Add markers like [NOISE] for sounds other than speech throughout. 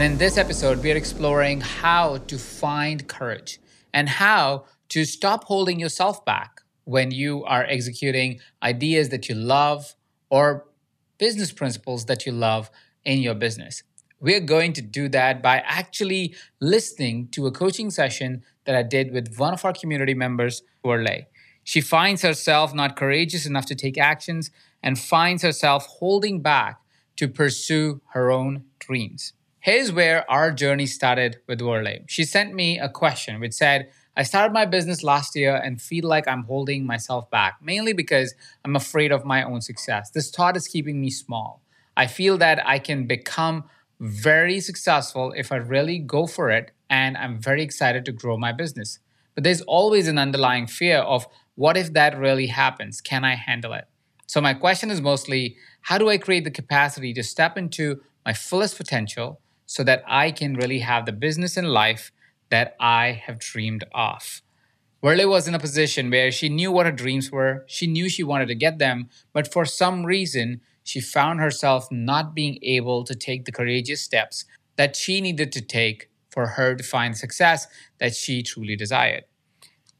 And in this episode, we are exploring how to find courage and how to stop holding yourself back when you are executing ideas that you love or business principles that you love in your business. We're going to do that by actually listening to a coaching session that I did with one of our community members, Verle. She finds herself not courageous enough to take actions and finds herself holding back to pursue her own dreams. Here's where our journey started with Verle. She sent me a question which said, I started my business last year and feel like I'm holding myself back, mainly because I'm afraid of my own success. This thought is keeping me small. I feel that I can become very successful if I really go for it, and I'm very excited to grow my business. But there's always an underlying fear of what if that really happens? Can I handle it? So, my question is mostly how do I create the capacity to step into my fullest potential so that I can really have the business and life that I have dreamed of? Verle was in a position where she knew what her dreams were, she knew she wanted to get them, but for some reason, she found herself not being able to take the courageous steps that she needed to take for her to find success that she truly desired.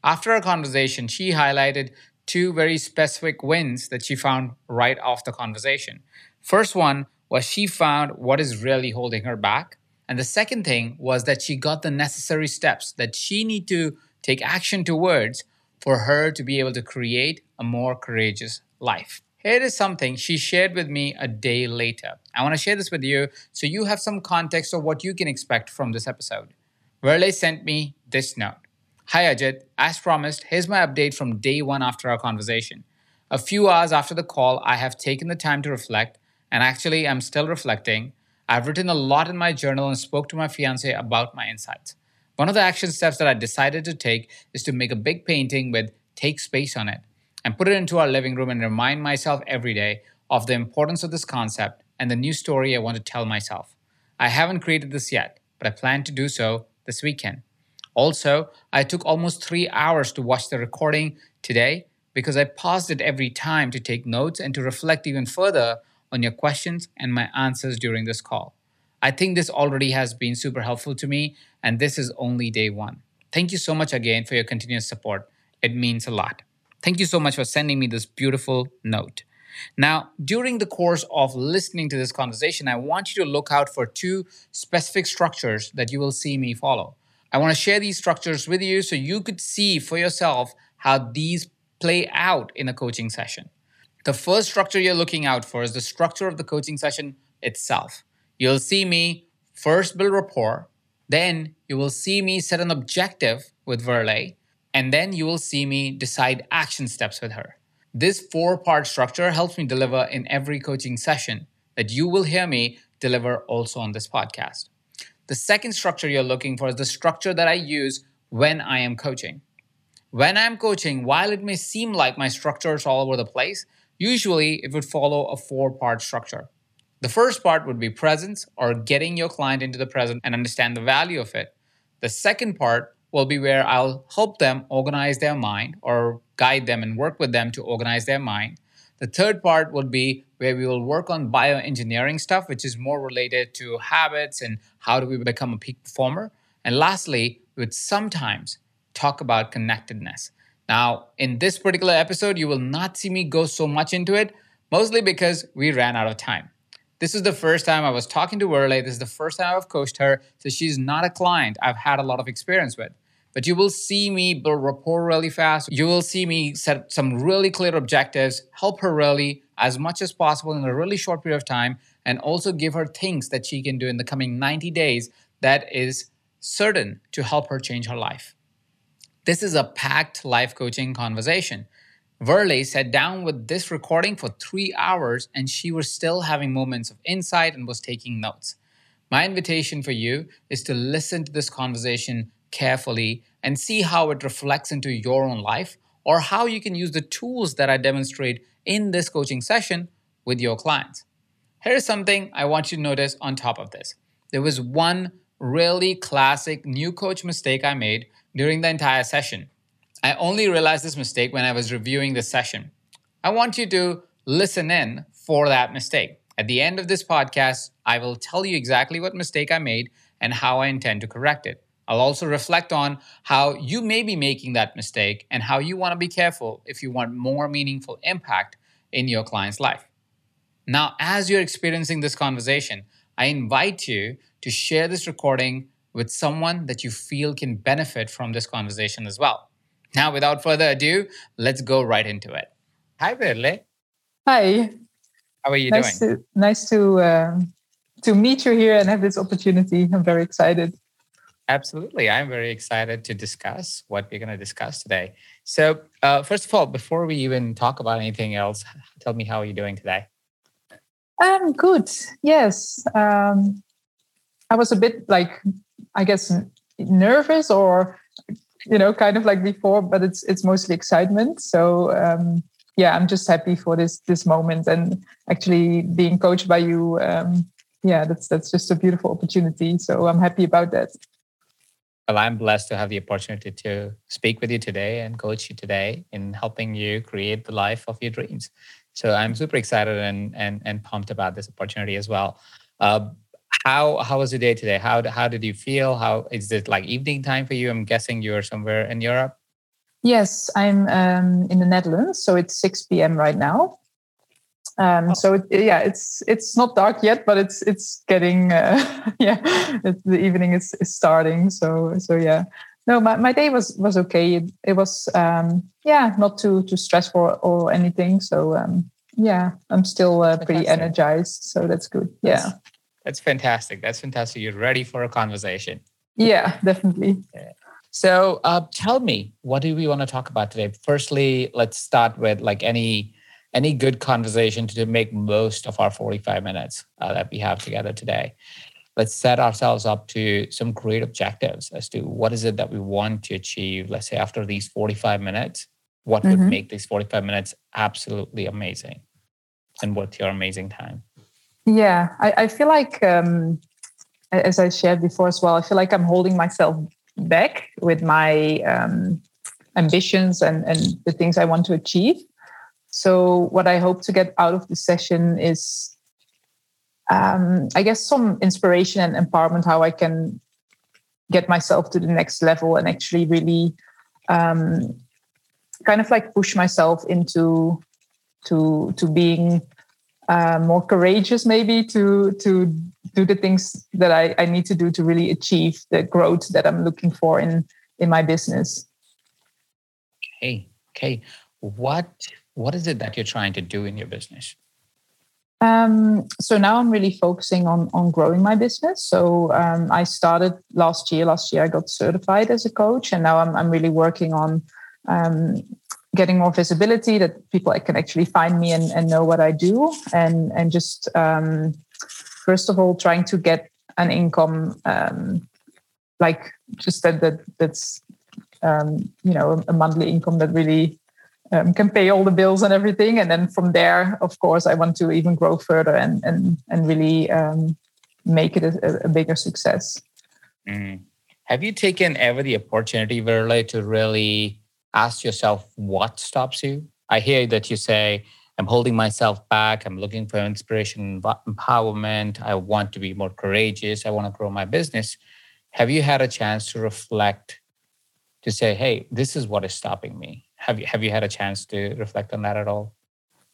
After our conversation, she highlighted two very specific wins that she found right off the conversation. First one was she found what is really holding her back. And the second thing was that she got the necessary steps that she need to take action towards for her to be able to create a more courageous life. Here is something she shared with me a day later. I want to share this with you so you have some context of what you can expect from this episode. Verle sent me this note. Hi Ajit, as promised, here's my update from day one after our conversation. A few hours after the call, I have taken the time to reflect, and actually, I'm still reflecting. I've written a lot in my journal and spoke to my fiance about my insights. One of the action steps that I decided to take is to make a big painting with take space on it and put it into our living room and remind myself every day of the importance of this concept and the new story I want to tell myself. I haven't created this yet, but I plan to do so this weekend. Also, I took almost three hours to watch the recording today because I paused it every time to take notes and to reflect even further on your questions and my answers during this call. I think this already has been super helpful to me, and this is only day one. Thank you so much again for your continuous support. It means a lot. Thank you so much for sending me this beautiful note. Now, during the course of listening to this conversation, I want you to look out for two specific structures that you will see me follow. I want to share these structures with you so you could see for yourself how these play out in a coaching session. The first structure you're looking out for is the structure of the coaching session itself. You'll see me first build rapport, then you will see me set an objective with Verle, and then you will see me decide action steps with her. This four part structure helps me deliver in every coaching session that you will hear me deliver also on this podcast. The second structure you're looking for is the structure that I use when I am coaching. When I'm coaching, while it may seem like my structure is all over the place, usually it would follow a four part structure. The first part would be presence or getting your client into the present and understand the value of it. The second part will be where I'll help them organize their mind or guide them and work with them to organize their mind. The third part would be where we will work on bioengineering stuff, which is more related to habits and how do we become a peak performer. And lastly, we would sometimes talk about connectedness. Now, in this particular episode, you will not see me go so much into it, mostly because we ran out of time. This is the first time I was talking to Verle. This is the first time I've coached her. So she's not a client I've had a lot of experience with but you will see me build rapport really fast. You will see me set some really clear objectives, help her really as much as possible in a really short period of time, and also give her things that she can do in the coming 90 days that is certain to help her change her life. This is a packed life coaching conversation. Verle sat down with this recording for three hours and she was still having moments of insight and was taking notes. My invitation for you is to listen to this conversation carefully and see how it reflects into your own life or how you can use the tools that I demonstrate in this coaching session with your clients. Here's something I want you to notice on top of this. There was one really classic new coach mistake I made during the entire session. I only realized this mistake when I was reviewing the session. I want you to listen in for that mistake. At the end of this podcast, I will tell you exactly what mistake I made and how I intend to correct it. I'll also reflect on how you may be making that mistake and how you want to be careful if you want more meaningful impact in your client's life. Now, as you're experiencing this conversation, I invite you to share this recording with someone that you feel can benefit from this conversation as well. Now, without further ado, let's go right into it. Hi, Verle. Hi. How are you nice doing? To, nice to uh, to meet you here and have this opportunity. I'm very excited. Absolutely. I'm very excited to discuss what we're going to discuss today. So, uh, first of all, before we even talk about anything else, tell me how are you doing today? I'm good. Yes. Um, I was a bit like, I guess, nervous or you know, kind of like before, but it's it's mostly excitement. So um, yeah, I'm just happy for this this moment and actually being coached by you. Um, yeah, that's that's just a beautiful opportunity. So I'm happy about that. Well, I'm blessed to have the opportunity to speak with you today and coach you today in helping you create the life of your dreams. So I'm super excited and and and pumped about this opportunity as well. Uh, how how was the day today? How how did you feel? How is it like evening time for you? I'm guessing you're somewhere in Europe. Yes, I'm um, in the Netherlands, so it's six p.m. right now. Um, oh. So it, yeah, it's it's not dark yet, but it's it's getting uh, [LAUGHS] yeah, it, the evening is, is starting. So so yeah, no, my, my day was was okay. It, it was um, yeah, not too too stressful or anything. So um, yeah, I'm still uh, pretty energized. So that's good. Yeah. That's fantastic. That's fantastic. You're ready for a conversation. Yeah, definitely. Yeah. So, uh, tell me, what do we want to talk about today? Firstly, let's start with like any any good conversation to make most of our 45 minutes uh, that we have together today. Let's set ourselves up to some great objectives as to what is it that we want to achieve. Let's say after these 45 minutes, what mm-hmm. would make these 45 minutes absolutely amazing, and what's your amazing time? Yeah, I, I feel like, um, as I shared before as well, I feel like I'm holding myself back with my um, ambitions and, and the things I want to achieve. So, what I hope to get out of the session is, um, I guess, some inspiration and empowerment how I can get myself to the next level and actually really um, kind of like push myself into to to being uh, more courageous maybe to to do the things that I, I need to do to really achieve the growth that I'm looking for in in my business. Okay. Okay. What what is it that you're trying to do in your business? Um, so now I'm really focusing on on growing my business. So um, I started last year. Last year I got certified as a coach, and now I'm I'm really working on um, getting more visibility that people can actually find me and, and know what I do and and just um, first of all trying to get an income um, like just that that that's um, you know a monthly income that really um, can pay all the bills and everything and then from there of course I want to even grow further and and and really um, make it a, a bigger success. Mm. Have you taken ever the opportunity, Verle, to really ask yourself what stops you. I hear that you say, I'm holding myself back. I'm looking for inspiration, empowerment. I want to be more courageous. I want to grow my business. Have you had a chance to reflect to say, hey, this is what is stopping me? Have you have you had a chance to reflect on that at all?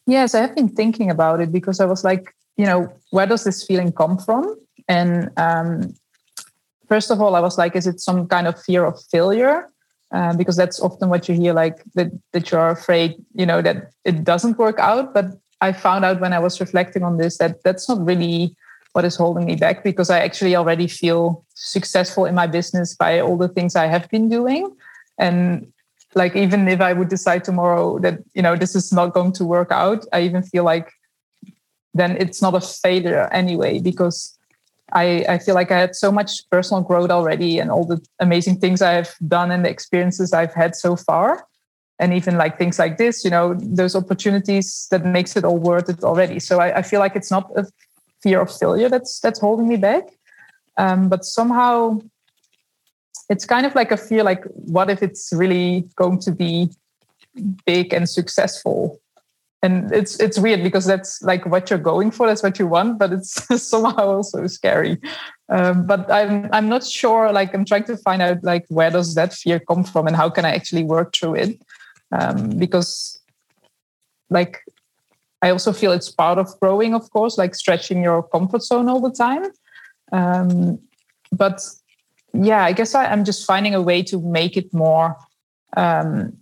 Yes, I have been thinking about it because I was like, you know, where does this feeling come from? And um, first of all, I was like, is it some kind of fear of failure? Uh, because that's often what you hear like that that you're afraid you know that it doesn't work out. But i found out when i was reflecting on this that that's not really what is holding me back because i actually already feel successful in my business by all the things i have been doing. And like even if I would decide tomorrow that you know this is not going to work out, I even feel like then it's not a failure anyway because I, I feel like I had so much personal growth already and all the amazing things I have done and the experiences I've had so far. And even like things like this, you know, those opportunities that makes it all worth it already. So I, I feel like it's not a fear of failure that's that's holding me back. Um, but somehow it's kind of like a fear like what if it's really going to be big and successful and it's it's weird because that's like what you're going for that's what you want but it's [LAUGHS] somehow also scary. Um, but i'm i'm not sure like i'm trying to find out like where does that fear come from and how can i actually work through it? Um, because like i also feel it's part of growing of course like stretching your comfort zone all the time. Um, but yeah i guess I, i'm just finding a way to make it more um,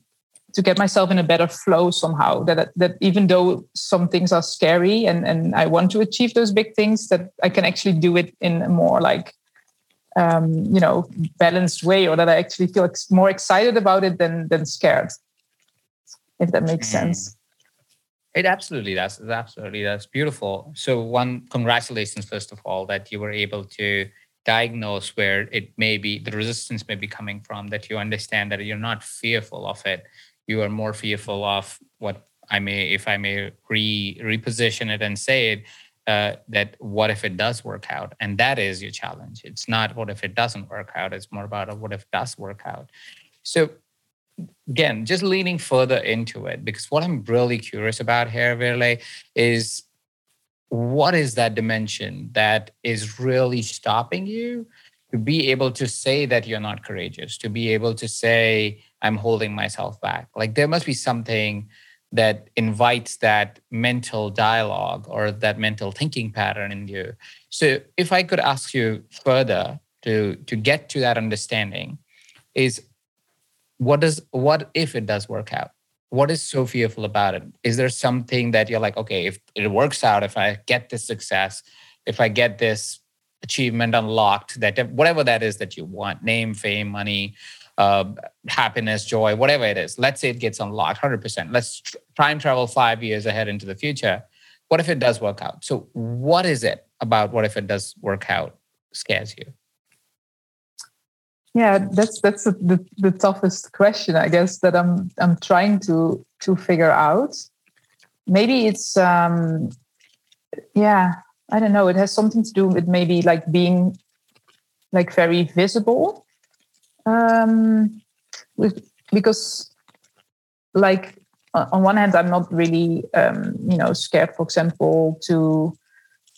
to get myself in a better flow somehow that that even though some things are scary and and I want to achieve those big things that I can actually do it in a more like um, you know balanced way or that I actually feel more excited about it than than scared if that makes mm. sense. It absolutely does. It absolutely does. Beautiful. So one congratulations first of all that you were able to diagnose where it may be the resistance may be coming from that you understand that you're not fearful of it you are more fearful of what I may, if I may re reposition it and say it, uh, that what if it does work out, and that is your challenge. It's not what if it doesn't work out. It's more about what if it does work out. So again, just leaning further into it, because what I'm really curious about here, Verle, is what is that dimension that is really stopping you to be able to say that you're not courageous, to be able to say I'm holding myself back. Like there must be something that invites that mental dialogue or that mental thinking pattern in you. So if I could ask you further to to get to that understanding is what does what if it does work out? What is so fearful about it? Is there something that you're like, okay, if it works out, if I get this success, if I get this achievement unlocked, that whatever that is that you want, name, fame, money, uh, happiness, joy, whatever it is. Let's say it gets unlocked 100%. Let's try travel five years ahead into the future. What if it does work out? So, what is it about what if it does work out scares you? Yeah, that's that's the, the toughest question, I guess, that I'm I'm trying to to figure out. Maybe it's um yeah, I don't know. It has something to do with maybe like being like very visible um, because, like, on one hand, I'm not really, um, you know, scared, for example, to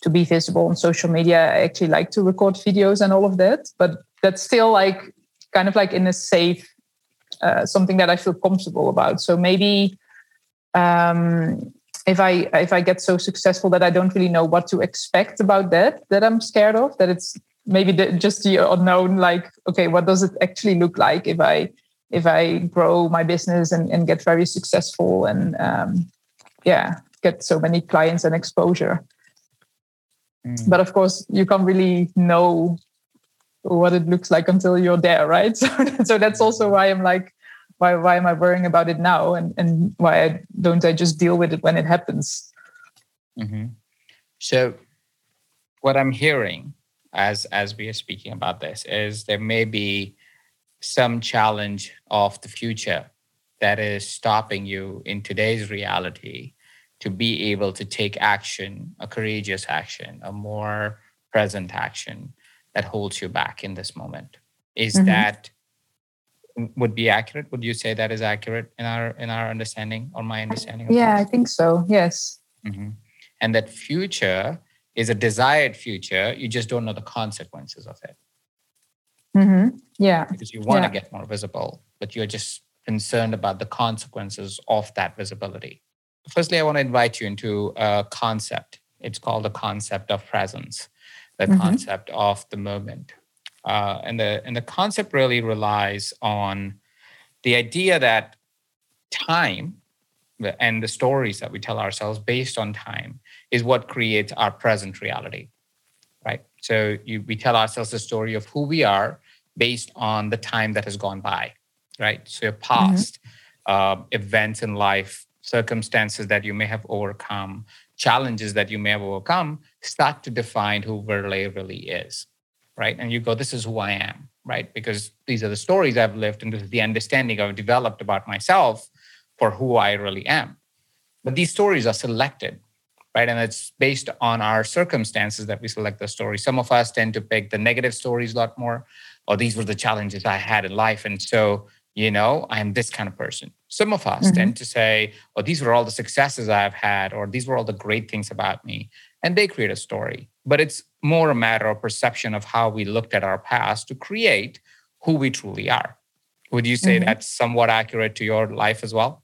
to be visible on social media. I actually like to record videos and all of that, but that's still like kind of like in a safe, uh, something that I feel comfortable about. So maybe um, if I if I get so successful that I don't really know what to expect about that, that I'm scared of, that it's maybe the, just the unknown like okay what does it actually look like if i if i grow my business and, and get very successful and um, yeah get so many clients and exposure mm. but of course you can't really know what it looks like until you're there right [LAUGHS] so, so that's also why i'm like why why am i worrying about it now and and why I, don't i just deal with it when it happens mm-hmm. so what i'm hearing as as we are speaking about this is there may be some challenge of the future that is stopping you in today's reality to be able to take action a courageous action a more present action that holds you back in this moment is mm-hmm. that would be accurate would you say that is accurate in our in our understanding or my understanding yeah i think so yes mm-hmm. and that future is a desired future. You just don't know the consequences of it. Mm-hmm. Yeah. Because you want yeah. to get more visible, but you're just concerned about the consequences of that visibility. Firstly, I want to invite you into a concept. It's called the concept of presence, the mm-hmm. concept of the moment. Uh, and the and the concept really relies on the idea that time and the stories that we tell ourselves based on time is what creates our present reality right so you, we tell ourselves the story of who we are based on the time that has gone by right? So your past mm-hmm. uh, events in life, circumstances that you may have overcome, challenges that you may have overcome start to define who Verle really is, right? And you go, this is who I am, right? Because these are the stories I've lived and this is the understanding I've developed about myself for who I really am. But these stories are selected, right? And it's based on our circumstances that we select the story. Some of us tend to pick the negative stories a lot more, or these were the challenges I had in life. And so, you know, I'm this kind of person. Some of us mm-hmm. tend to say, oh, these were all the successes I've had, or these were all the great things about me. And they create a story. But it's more a matter of perception of how we looked at our past to create who we truly are. Would you say mm-hmm. that's somewhat accurate to your life as well?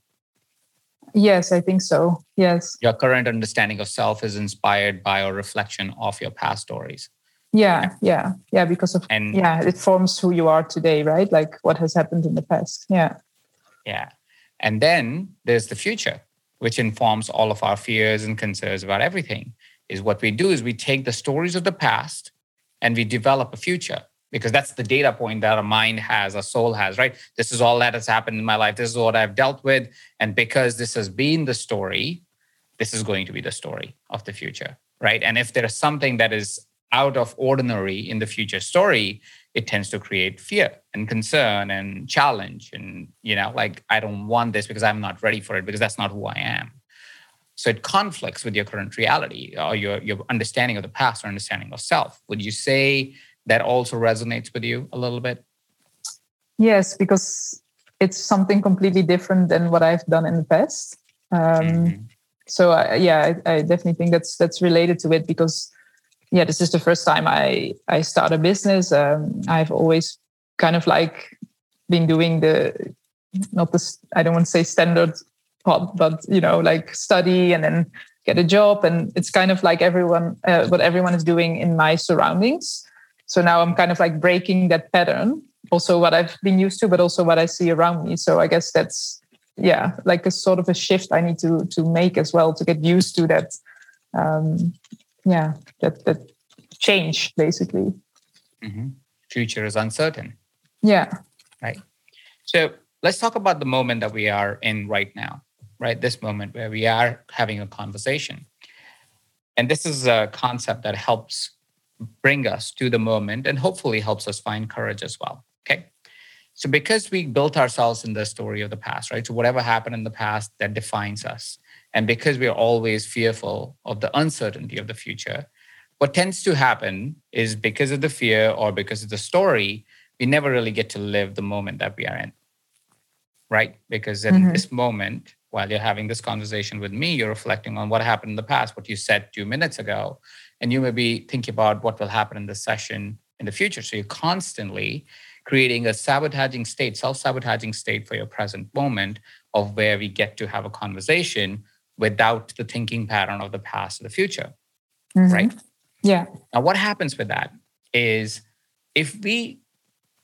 Yes, I think so. Yes. Your current understanding of self is inspired by a reflection of your past stories. Yeah, yeah, yeah, because of and yeah, it forms who you are today, right? Like what has happened in the past. Yeah. Yeah. And then there's the future, which informs all of our fears and concerns about everything. Is what we do is we take the stories of the past and we develop a future because that's the data point that a mind has, a soul has, right? This is all that has happened in my life. This is what I've dealt with. And because this has been the story, this is going to be the story of the future, right? And if there is something that is out of ordinary in the future story, it tends to create fear and concern and challenge. And, you know, like, I don't want this because I'm not ready for it because that's not who I am. So it conflicts with your current reality or your, your understanding of the past or understanding of self. Would you say that also resonates with you a little bit? Yes, because it's something completely different than what I've done in the past. Um, mm-hmm. So I, yeah, I, I, definitely think that's that's related to it because yeah, this is the first time I I start a business. Um, I've always kind of like been doing the not the I don't want to say standard part, but you know like study and then get a job, and it's kind of like everyone uh, what everyone is doing in my surroundings. So now I'm kind of like breaking that pattern, also what I've been used to, but also what I see around me. So I guess that's yeah, like a sort of a shift I need to to make as well to get used to that. Um, yeah, that that change basically. Mm-hmm. Future is uncertain. Yeah. Right. So let's talk about the moment that we are in right now. Right, this moment where we are having a conversation, and this is a concept that helps bring us to the moment and hopefully helps us find courage as well. Okay. So, because we built ourselves in the story of the past, right? So, whatever happened in the past that defines us. And because we're always fearful of the uncertainty of the future, what tends to happen is because of the fear or because of the story, we never really get to live the moment that we are in. Right? Because in mm-hmm. this moment, while you're having this conversation with me, you're reflecting on what happened in the past, what you said two minutes ago, and you may be thinking about what will happen in the session in the future. So you're constantly creating a sabotaging state, self sabotaging state for your present moment of where we get to have a conversation without the thinking pattern of the past or the future. Mm-hmm. Right? Yeah. Now, what happens with that is if we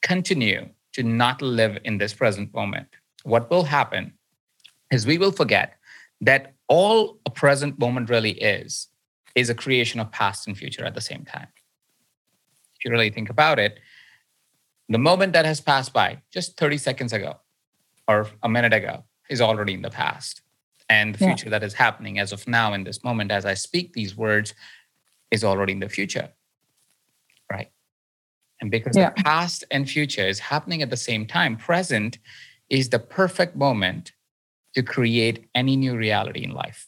continue to not live in this present moment, what will happen is we will forget that all a present moment really is is a creation of past and future at the same time. If you really think about it, the moment that has passed by just 30 seconds ago or a minute ago is already in the past. And the future yeah. that is happening as of now in this moment, as I speak these words, is already in the future. Right. And because yeah. the past and future is happening at the same time, present is the perfect moment to create any new reality in life.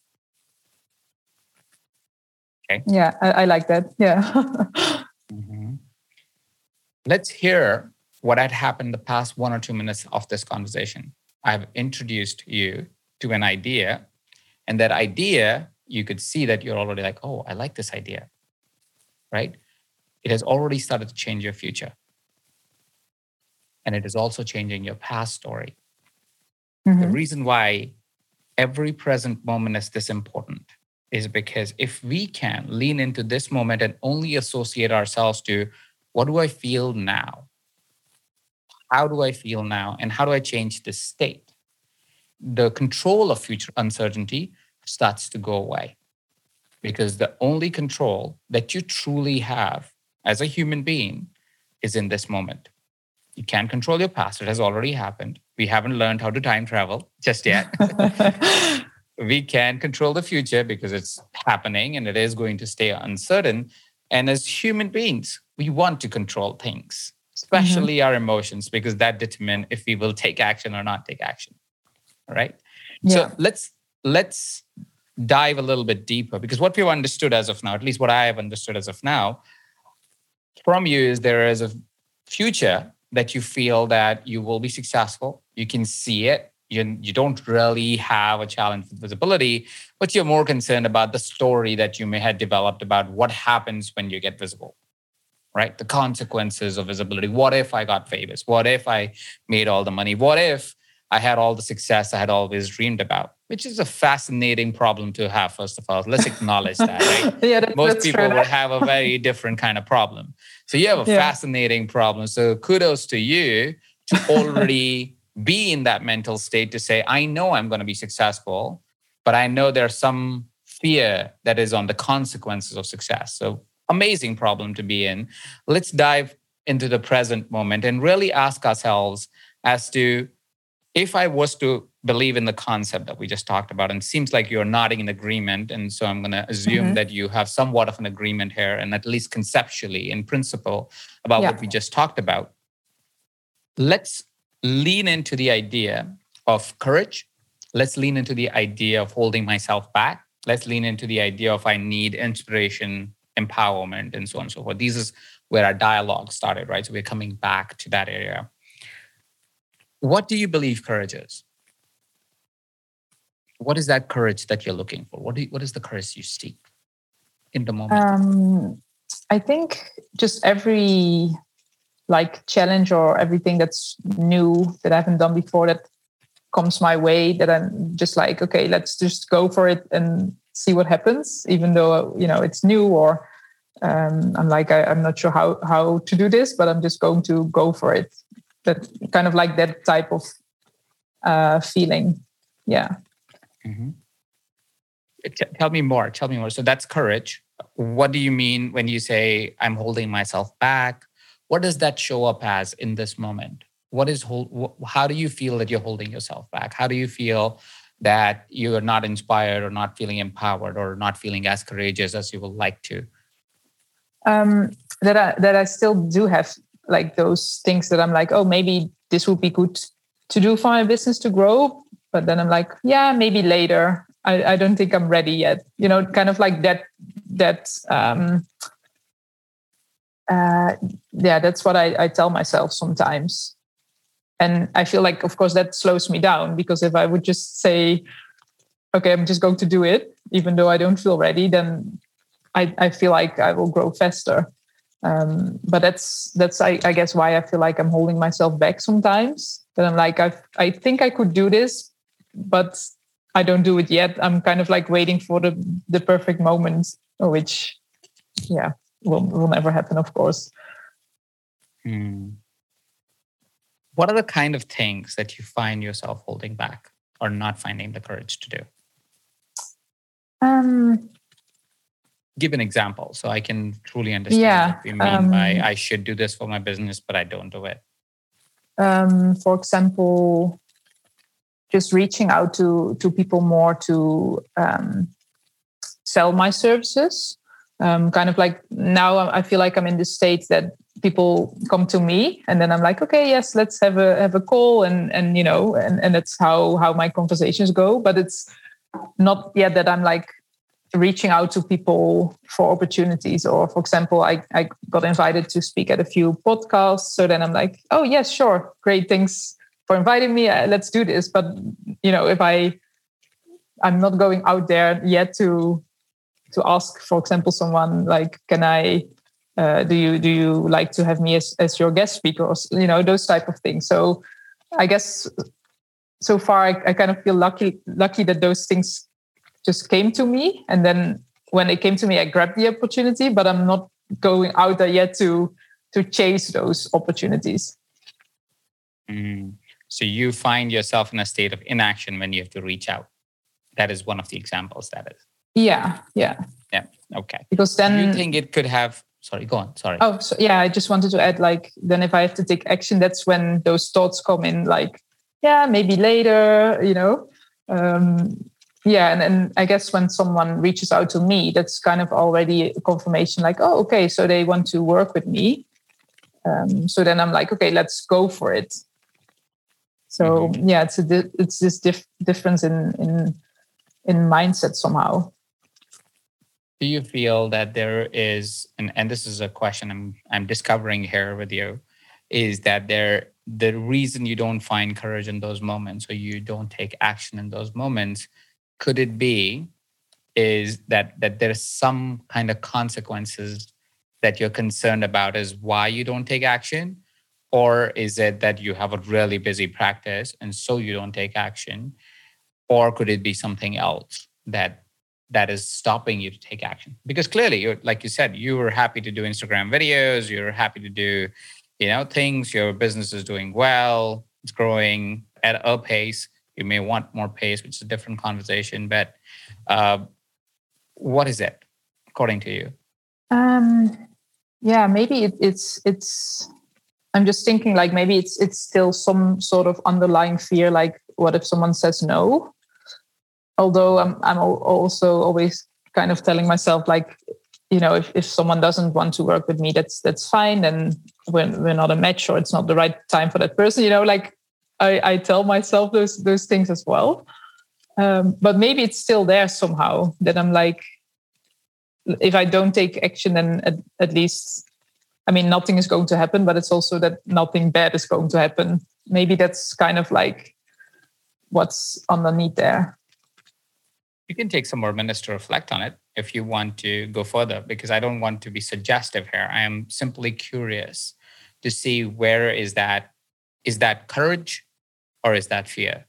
Okay. Yeah, I, I like that. Yeah. [LAUGHS] mm-hmm. Let's hear what had happened the past one or two minutes of this conversation. I've introduced you to an idea, and that idea, you could see that you're already like, oh, I like this idea, right? It has already started to change your future. And it is also changing your past story. Mm-hmm. The reason why every present moment is this important is because if we can lean into this moment and only associate ourselves to what do I feel now? How do I feel now? And how do I change this state? The control of future uncertainty starts to go away because the only control that you truly have as a human being is in this moment. You can't control your past, it has already happened. We haven't learned how to time travel just yet. [LAUGHS] we can control the future because it's happening and it is going to stay uncertain. And as human beings, we want to control things, especially mm-hmm. our emotions, because that determine if we will take action or not take action. All right. Yeah. So let's let's dive a little bit deeper because what we've understood as of now, at least what I have understood as of now, from you is there is a future that you feel that you will be successful. You can see it. You, you don't really have a challenge with visibility, but you're more concerned about the story that you may have developed about what happens when you get visible, right? The consequences of visibility. What if I got famous? What if I made all the money? What if I had all the success I had always dreamed about, which is a fascinating problem to have, first of all. Let's acknowledge that, right? [LAUGHS] yeah, that, Most people would have a very different kind of problem. So you have a [LAUGHS] yeah. fascinating problem. So kudos to you to [LAUGHS] already be in that mental state to say, I know I'm going to be successful, but I know there's some fear that is on the consequences of success. So amazing problem to be in. Let's dive into the present moment and really ask ourselves as to if I was to believe in the concept that we just talked about, and it seems like you're nodding in agreement, and so I'm going to assume mm-hmm. that you have somewhat of an agreement here, and at least conceptually, in principle, about yeah. what we just talked about. Let's lean into the idea of courage. Let's lean into the idea of holding myself back. Let's lean into the idea of I need inspiration, empowerment, and so on and so forth. This is where our dialogue started, right? So we're coming back to that area what do you believe courage is? What is that courage that you're looking for? What, you, what is the courage you seek in the moment? Um, I think just every like challenge or everything that's new that I haven't done before that comes my way that I'm just like, okay, let's just go for it and see what happens, even though, you know, it's new or um, I'm like, I, I'm not sure how, how to do this, but I'm just going to go for it that kind of like that type of uh, feeling. Yeah. Mm-hmm. Tell me more. Tell me more. So that's courage. What do you mean when you say I'm holding myself back? What does that show up as in this moment? What is hold? How do you feel that you're holding yourself back? How do you feel that you're not inspired or not feeling empowered or not feeling as courageous as you would like to? Um, that I that I still do have like those things that I'm like, oh, maybe this would be good to do for my business to grow. But then I'm like, yeah, maybe later. I, I don't think I'm ready yet. You know, kind of like that, that, um, uh, yeah, that's what I, I tell myself sometimes. And I feel like, of course, that slows me down because if I would just say, okay, I'm just going to do it, even though I don't feel ready, then I, I feel like I will grow faster um, but that's that's I, I, guess why I feel like I'm holding myself back sometimes. That I'm like I I think I could do this, but I don't do it yet. I'm kind of like waiting for the the perfect moment, which yeah will will never happen, of course. Hmm. What are the kind of things that you find yourself holding back or not finding the courage to do? Um, give an example so I can truly understand yeah, what you mean um, by I should do this for my business, but I don't do it. Um, for example, just reaching out to to people more to um, sell my services. Um, kind of like now I feel like I'm in the state that people come to me and then I'm like, okay, yes, let's have a have a call and and you know and and that's how how my conversations go. But it's not yet that I'm like reaching out to people for opportunities or for example I, I got invited to speak at a few podcasts. So then i'm like oh yes sure. Great. Thanks for inviting me. Uh, let's do this. But you know if i i'm not going out there yet to to ask for example someone like can i uh, do you do you like to have me as, as your guest speaker? or you know those type of things. So i guess so far I, I kind of feel lucky lucky that those things just came to me. And then when it came to me i grabbed the opportunity but i'm not going out there yet to to chase those opportunities. Mm. so you find yourself in a state of inaction when you have to reach out. That is one of the examples that is yeah yeah yeah okay because then Do you think it could have sorry go on sorry oh so yeah i just wanted to add like then if i have to take action that's when those thoughts come in like yeah, maybe later, you know. Um, yeah, and then I guess when someone reaches out to me, that's kind of already a confirmation like, oh, okay, so they want to work with me. Um, so then I'm like, okay, let's go for it. So mm-hmm. yeah, it's a di- it's this dif- difference in in in mindset somehow. Do you feel that there is, and, and this is a question I'm I'm discovering here with you, is that there the reason you don't find courage in those moments or you don't take action in those moments could it be is that that there's some kind of consequences that you're concerned about is why you don't take action? Or is it that you have a really busy practice and so you don't take action? Or could it be something else that that is stopping you to take action. Because clearly you like you said you were happy to do instagram videos you're happy to do you know things your business is doing well it's growing at a pace. You may want more pace which is a different conversation but uh, what is it according to you? Um yeah maybe it, it's it's i'm just thinking like maybe it's it's still some sort of underlying fear like what if someone says no although i'm i'm also always kind of telling myself like you know if, if someone doesn't want to work with me that's that's fine. And we're, we're not a match or it's not the right time for that person you know like i i tell myself those those things as well. Um, but maybe it's still there somehow that i'm like if i don't take action then at, at least i mean nothing is going to happen but it's also that nothing bad is going to happen. Maybe that's kind of like what's underneath there you can take some more minutes to reflect on it if you want to go further, because I don't want to be suggestive here. I am simply curious to see where is that is that courage or is that fear?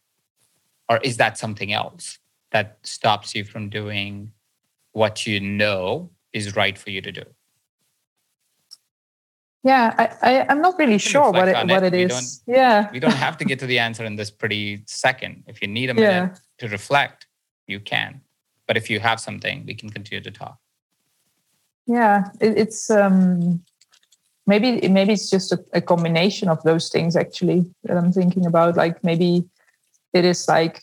Or is that something else that stops you from doing what you know is right for you to do? Yeah, I, I am not really sure what it, what it, it is. Yeah, we don't have to get to the answer in this pretty second. If you need a [LAUGHS] minute yeah. to reflect, you can. But if you have something, we can continue to talk. Yeah, it, it's um, maybe maybe it's just a, a combination of those things actually that I'm thinking about. Like maybe it is like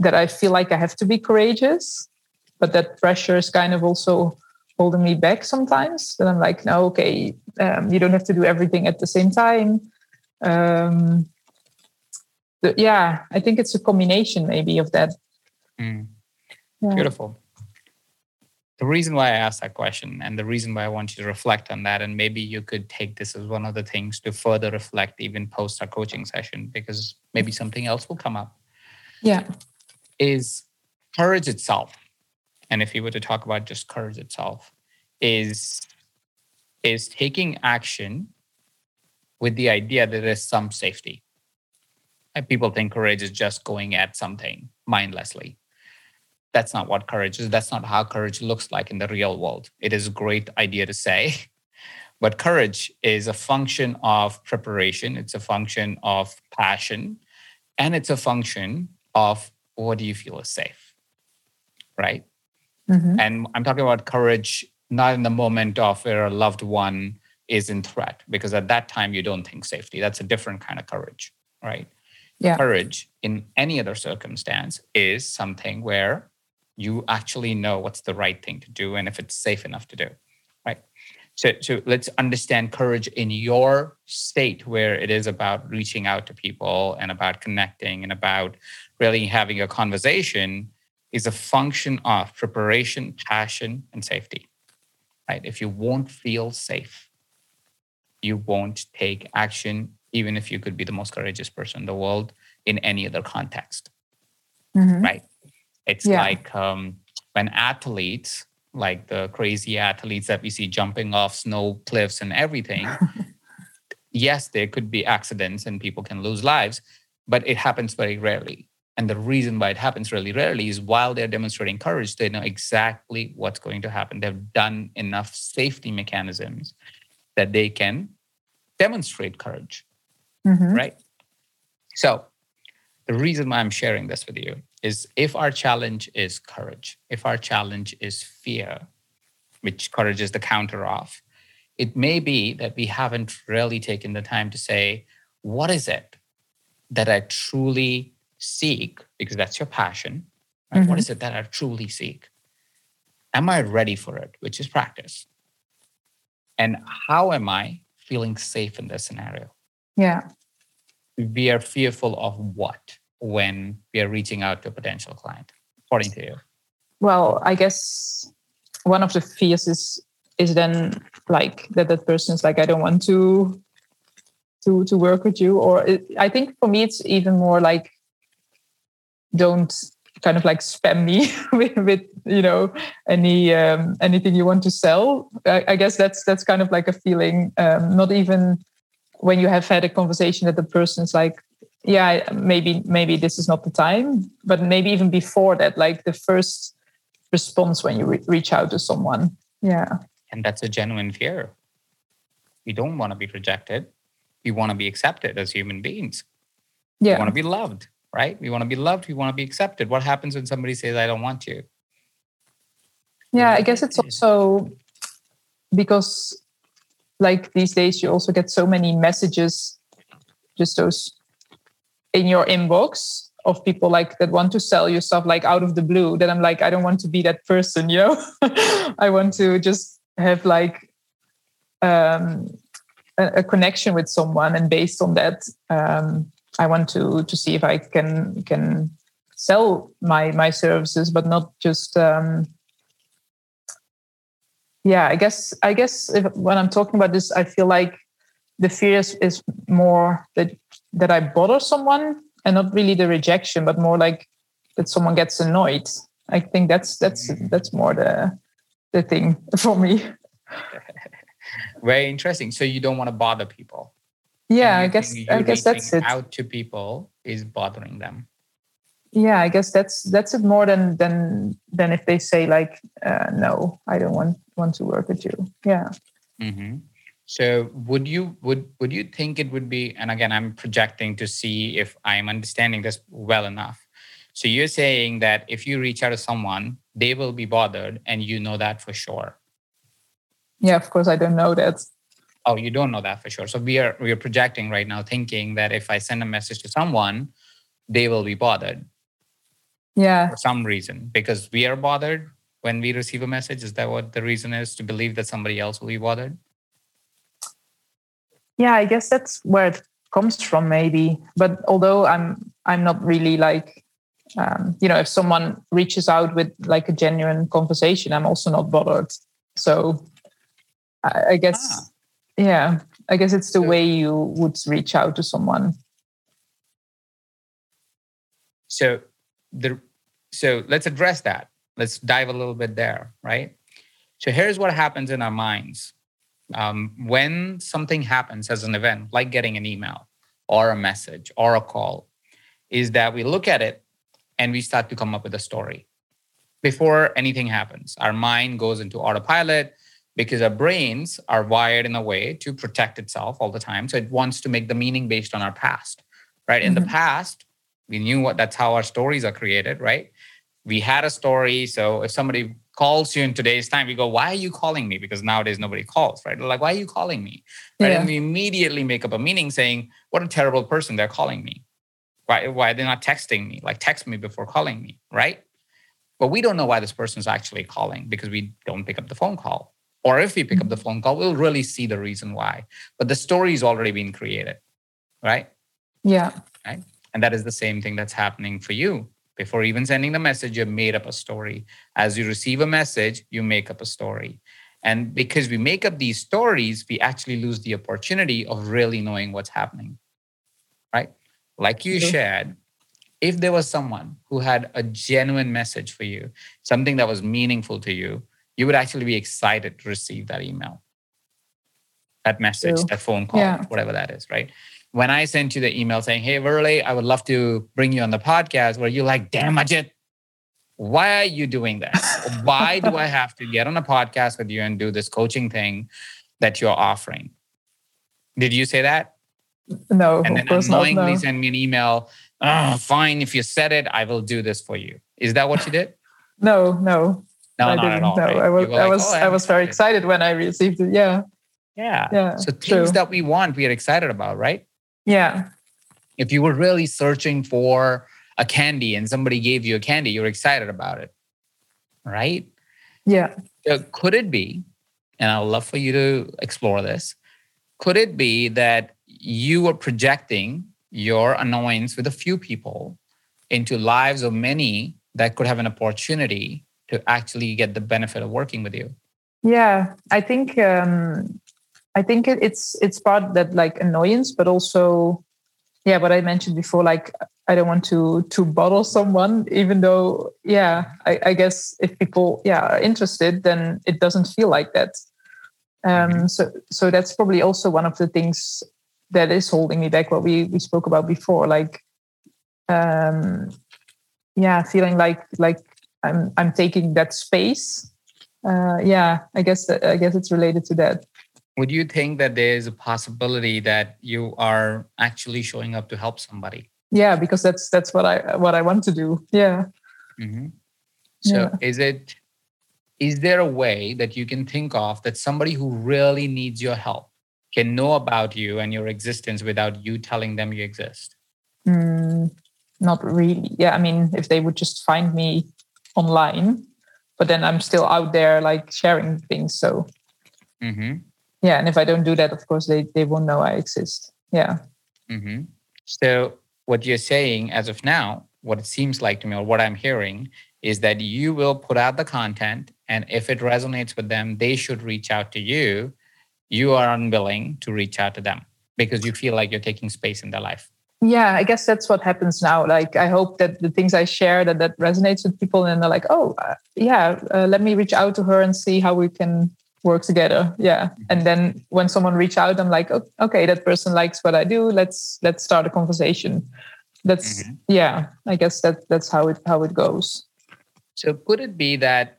that I feel like I have to be courageous, but that pressure is kind of also holding me back sometimes. That I'm like, no, okay, um, you don't have to do everything at the same time. Um, yeah, I think it's a combination maybe of that. Mm. Yeah. Beautiful. The reason why I asked that question and the reason why I want you to reflect on that, and maybe you could take this as one of the things to further reflect even post our coaching session, because maybe something else will come up. Yeah. Is courage itself. And if you were to talk about just courage itself, is is taking action with the idea that there's some safety. And people think courage is just going at something mindlessly that's not what courage is. That's not how courage looks like in the real world. It is a great idea to say, [LAUGHS] but courage is a function of preparation, it's a function of passion, and it's a function of what do you feel is safe, right? Mm-hmm. And I'm talking about courage not in the moment of where a loved one is in threat, because at that time you don't think safety. That's a different kind of courage, right? Yeah. Courage in any other circumstance is something where you actually know what's the right thing to do and if it's safe enough to do right? So so let's understand courage in your state where it is about reaching out to people and about connecting and about really having a conversation is a function of preparation passion and safety right? If you won't feel safe you won't take action even if you could be the most courageous person in the world in any other context mm-hmm. right it's yeah. like um, when athletes, like the crazy athletes that we see jumping off snow cliffs and everything, [LAUGHS] yes, there could be accidents and people can lose lives, but it happens very rarely. And the reason why it happens really rarely is while they're demonstrating courage, they know exactly what's going to happen. They've done enough safety mechanisms that they can demonstrate courage. Mm-hmm. Right. So, the reason why I'm sharing this with you is if our challenge is courage, if our challenge is fear, which courage is the counter of, it may be that we haven't really taken the time to say, what is it that I truly seek? Because that's your passion. Right? What Mhm. is it that I truly seek? Am I ready for it? Which is practice. And how am I feeling safe in this scenario? Yeah. We are fearful of what when we are reaching out to a potential client, according to you? Well, I guess one of the fears is is then like that that person's like I don't want to to to work with you, or it, I think for me it's even more like don't kind of like spam me [LAUGHS] with, with you know any um, anything you want to sell. I, I guess that's that's kind of like a feeling. Um, not even when you have had a conversation that the person's like yeah maybe maybe this is not the time but maybe even before that like the first response when you re- reach out to someone yeah And that's a genuine fear. We don't want to be rejected. We want to be accepted as human beings. We yeah want to be loved, right? We want to be loved. We want to be accepted. What happens when somebody says, I don't want you? yeah i guess it's also because like these days you also get so many messages just those in your inbox of people like that want to sell you stuff like out of the blue that i'm like i don't want to be that person you know? [LAUGHS] I want to just have like um a, a connection with someone and based on that um i want to to see if i can can sell my my services but not just um yeah i guess i guess if, when i'm talking about this i feel like the fear is, is more that that i bother someone and not really the rejection but more like that someone gets annoyed. I think that's that's that's more the the thing [LAUGHS] for me. [LAUGHS] Very interesting. So you don't want to bother people. yeah i guess i guess that's it. Out to people is bothering them. yeah i guess that's that's it more than than than if they say like uh, no i don't want want to work with you. Yeah. Hmm So would you would would you think it would be? And again, I'm projecting to see if I'm understanding this well enough. So you're saying that if you reach out to someone, they will be bothered, and you know that for sure. yeah of course i don't know that Oh, you don't know that for sure. So we are we are projecting right now, thinking that if I send a message to someone, they will be bothered yeah for some reason because we are bothered when we receive a message. Is that what the reason is to believe that somebody else will be bothered? Yeah i guess that's where it comes from maybe but although i'm i'm not really like um, you know if someone reaches out with like a genuine conversation i'm also not bothered so i, I guess Ah. yeah i guess it's the So- way you would reach out to someone So the so let's address that. Let's dive a little bit there, right? So here's what happens in our minds um, when something happens as an event, like getting an email or a message or a call, is that we look at it and we start to come up with a story before anything happens. Our mind goes into autopilot because our brains are wired in a way to protect itself all the time. So it wants to make the meaning based on our past, right? In the Mhm. past, we knew what that's how our stories are created, right? We had a story. So if somebody calls you in today's time, we go, Why are you calling me? Because nowadays nobody calls, right? They're like, Why are you calling me? Right. Yeah. And we immediately make up a meaning saying, What a terrible person they're calling me. Why, why they're not texting me? Like text me before calling me, right? But we don't know why this person's actually calling because we don't pick up the phone call. Or if we pick up the mm-hmm. phone call, we'll really see the reason why. But the story's already been created, right? yeah Right. And that is the same thing that's happening for you. Before even sending the message, you made up a story. As you receive a message, you make up a story. And because we make up these stories, we actually lose the opportunity of really knowing what's happening. Right? Like you True. shared, if there was someone who had a genuine message for you, something that was meaningful to you, you would actually be excited to receive that email, that message, True. that phone call, Yeah. whatever that is, right? When I sent you the email saying, Hey, Verle, I would love to bring you on the podcast, where you're like, Damn, Ajit, why are you doing this? why do I have to get on a podcast with you and do this coaching thing that you're offering? Did you say that? no And of then course not annoyingly no. send me an email, oh, fine, if you said it, I will do this for you. Is that what you did? no no No, i not didn't at all. know right? i was were i was "Oh, i was very excited when i received it yeah Yeah. yeah So true. things that we want, we are excited about, right? Yeah If you were really searching for a candy and somebody gave you a candy, you're excited about it. Right? Yeah. So could it be, and I'd love for you to explore this, could it be that you were projecting your annoyance with a few people into lives of many that could have an opportunity to actually get the benefit of working with you? Yeah, I think um, I think it, it's it's part that like annoyance, but also yeah, what I mentioned before, like I don't want to to bottle someone, even though yeah, I, I guess if people yeah are interested, then it doesn't feel like that. Um, mm-hmm. so so that's probably also one of the things that is holding me back. What we we spoke about before, like um, yeah, feeling like like I'm I'm taking that space. Uh, yeah, I guess I guess it's related to that. Would you think that there's a possibility that you are actually showing up to help somebody? Yeah, because that's that's what I what I want to do. Yeah. Mm-hmm. So yeah. is it is there a way that you can think of that somebody who really needs your help can know about you and your existence without you telling them you exist? Mm, not really. Yeah, I mean, if they would just find me online, but then I'm still out there like sharing things. So mm-hmm. Yeah, and if I don't do that, of course they they won't know I exist. Yeah. Mm-hmm. So what you're saying as of now, what it seems like to me, or what I'm hearing, is that you will put out the content, and if it resonates with them, they should reach out to you. You are unwilling to reach out to them because you feel like you're taking space in their life yeah i guess that's what happens now like i hope that the things i share that that resonates with people and they're like oh uh, yeah uh, let me reach out to her and see how we can work together yeah mm-hmm. and then when someone reach out i'm like oh, okay that person likes what i do let's let's start a conversation that's mm-hmm. yeah i guess that that's how it how it goes so could it be that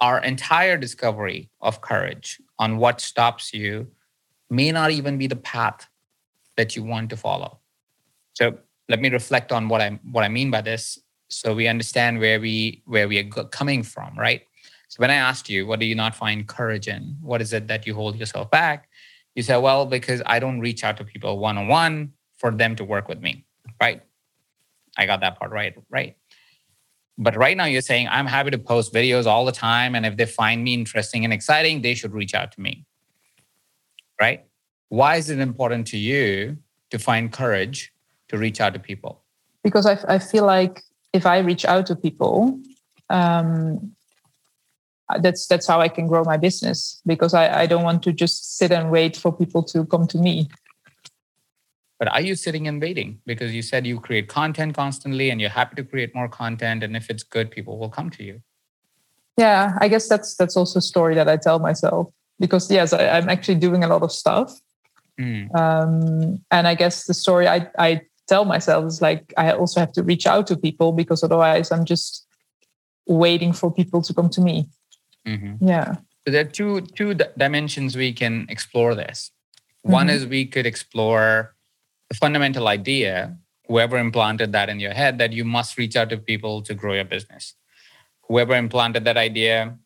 our entire discovery of courage on what stops you may not even be the path that you want to follow so let me reflect on what I what I mean by this, so we understand where we where we are coming from, right? So when I asked you, what do you not find courage in? What is it that you hold yourself back? You said, well, because I don't reach out to people one on one for them to work with me, right? I got that part right, right? But right now you're saying I'm happy to post videos all the time, and if they find me interesting and exciting, they should reach out to me, right? Why is it important to you to find courage to reach out to people? Because I, I feel like if I reach out to people, um, that's that's how I can grow my business. Because I, I don't want to just sit and wait for people to come to me. But are you sitting and waiting? Because you said you create content constantly and you're happy to create more content. And if it's good, people will come to you. Yeah, I guess that's that's also a story that I tell myself. Because yes, I, I'm actually doing a lot of stuff. Mm. Um, and I guess the story I, I tell myself is like I also have to reach out to people because otherwise I'm just waiting for people to come to me. Mm-hmm. Yeah. So there are two two dimensions we can explore this. One mm-hmm. is we could explore the fundamental idea, whoever implanted that in your head, that you must reach out to people to grow your business. Whoever implanted that idea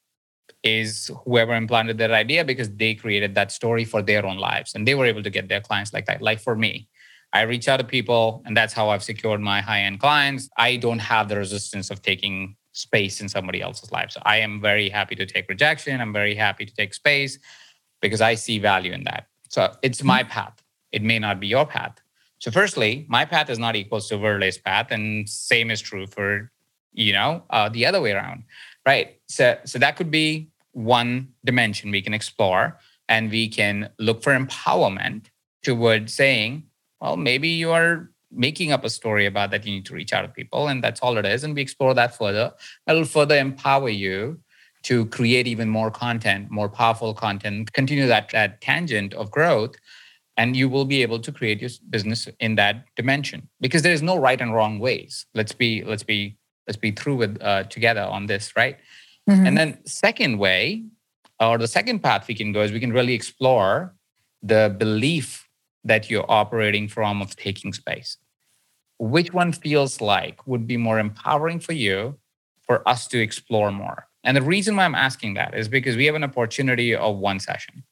is whoever implanted that idea because they created that story for their own lives and they were able to get their clients like that. Like for me, I reach out to people, and that's how I've secured my high end clients. I don't have the resistance of taking space in somebody else's life. So I am very happy to take rejection. I'm very happy to take space because I see value in that. So it's my path. It may not be your path. So, firstly, my path is not equal to Verle's path, and same is true for you know uh, the other way around, right? So, so that could be one dimension we can explore, and we can look for empowerment toward saying, well, maybe you are making up a story about that you need to reach out to people, and that's all it is. And we explore that further. It'll further empower you to create even more content, more powerful content, continue that, that tangent of growth, and you will be able to create your business in that dimension. Because there is no right and wrong ways. Let's be let's be let's be through with uh, together on this, right? Mm-hmm. And then second way, or the second path we can go is we can really explore the belief that you're operating from of taking space. Which one feels like would be more empowering for you for us to explore more? And the reason why I'm asking that is because we have an opportunity of one session,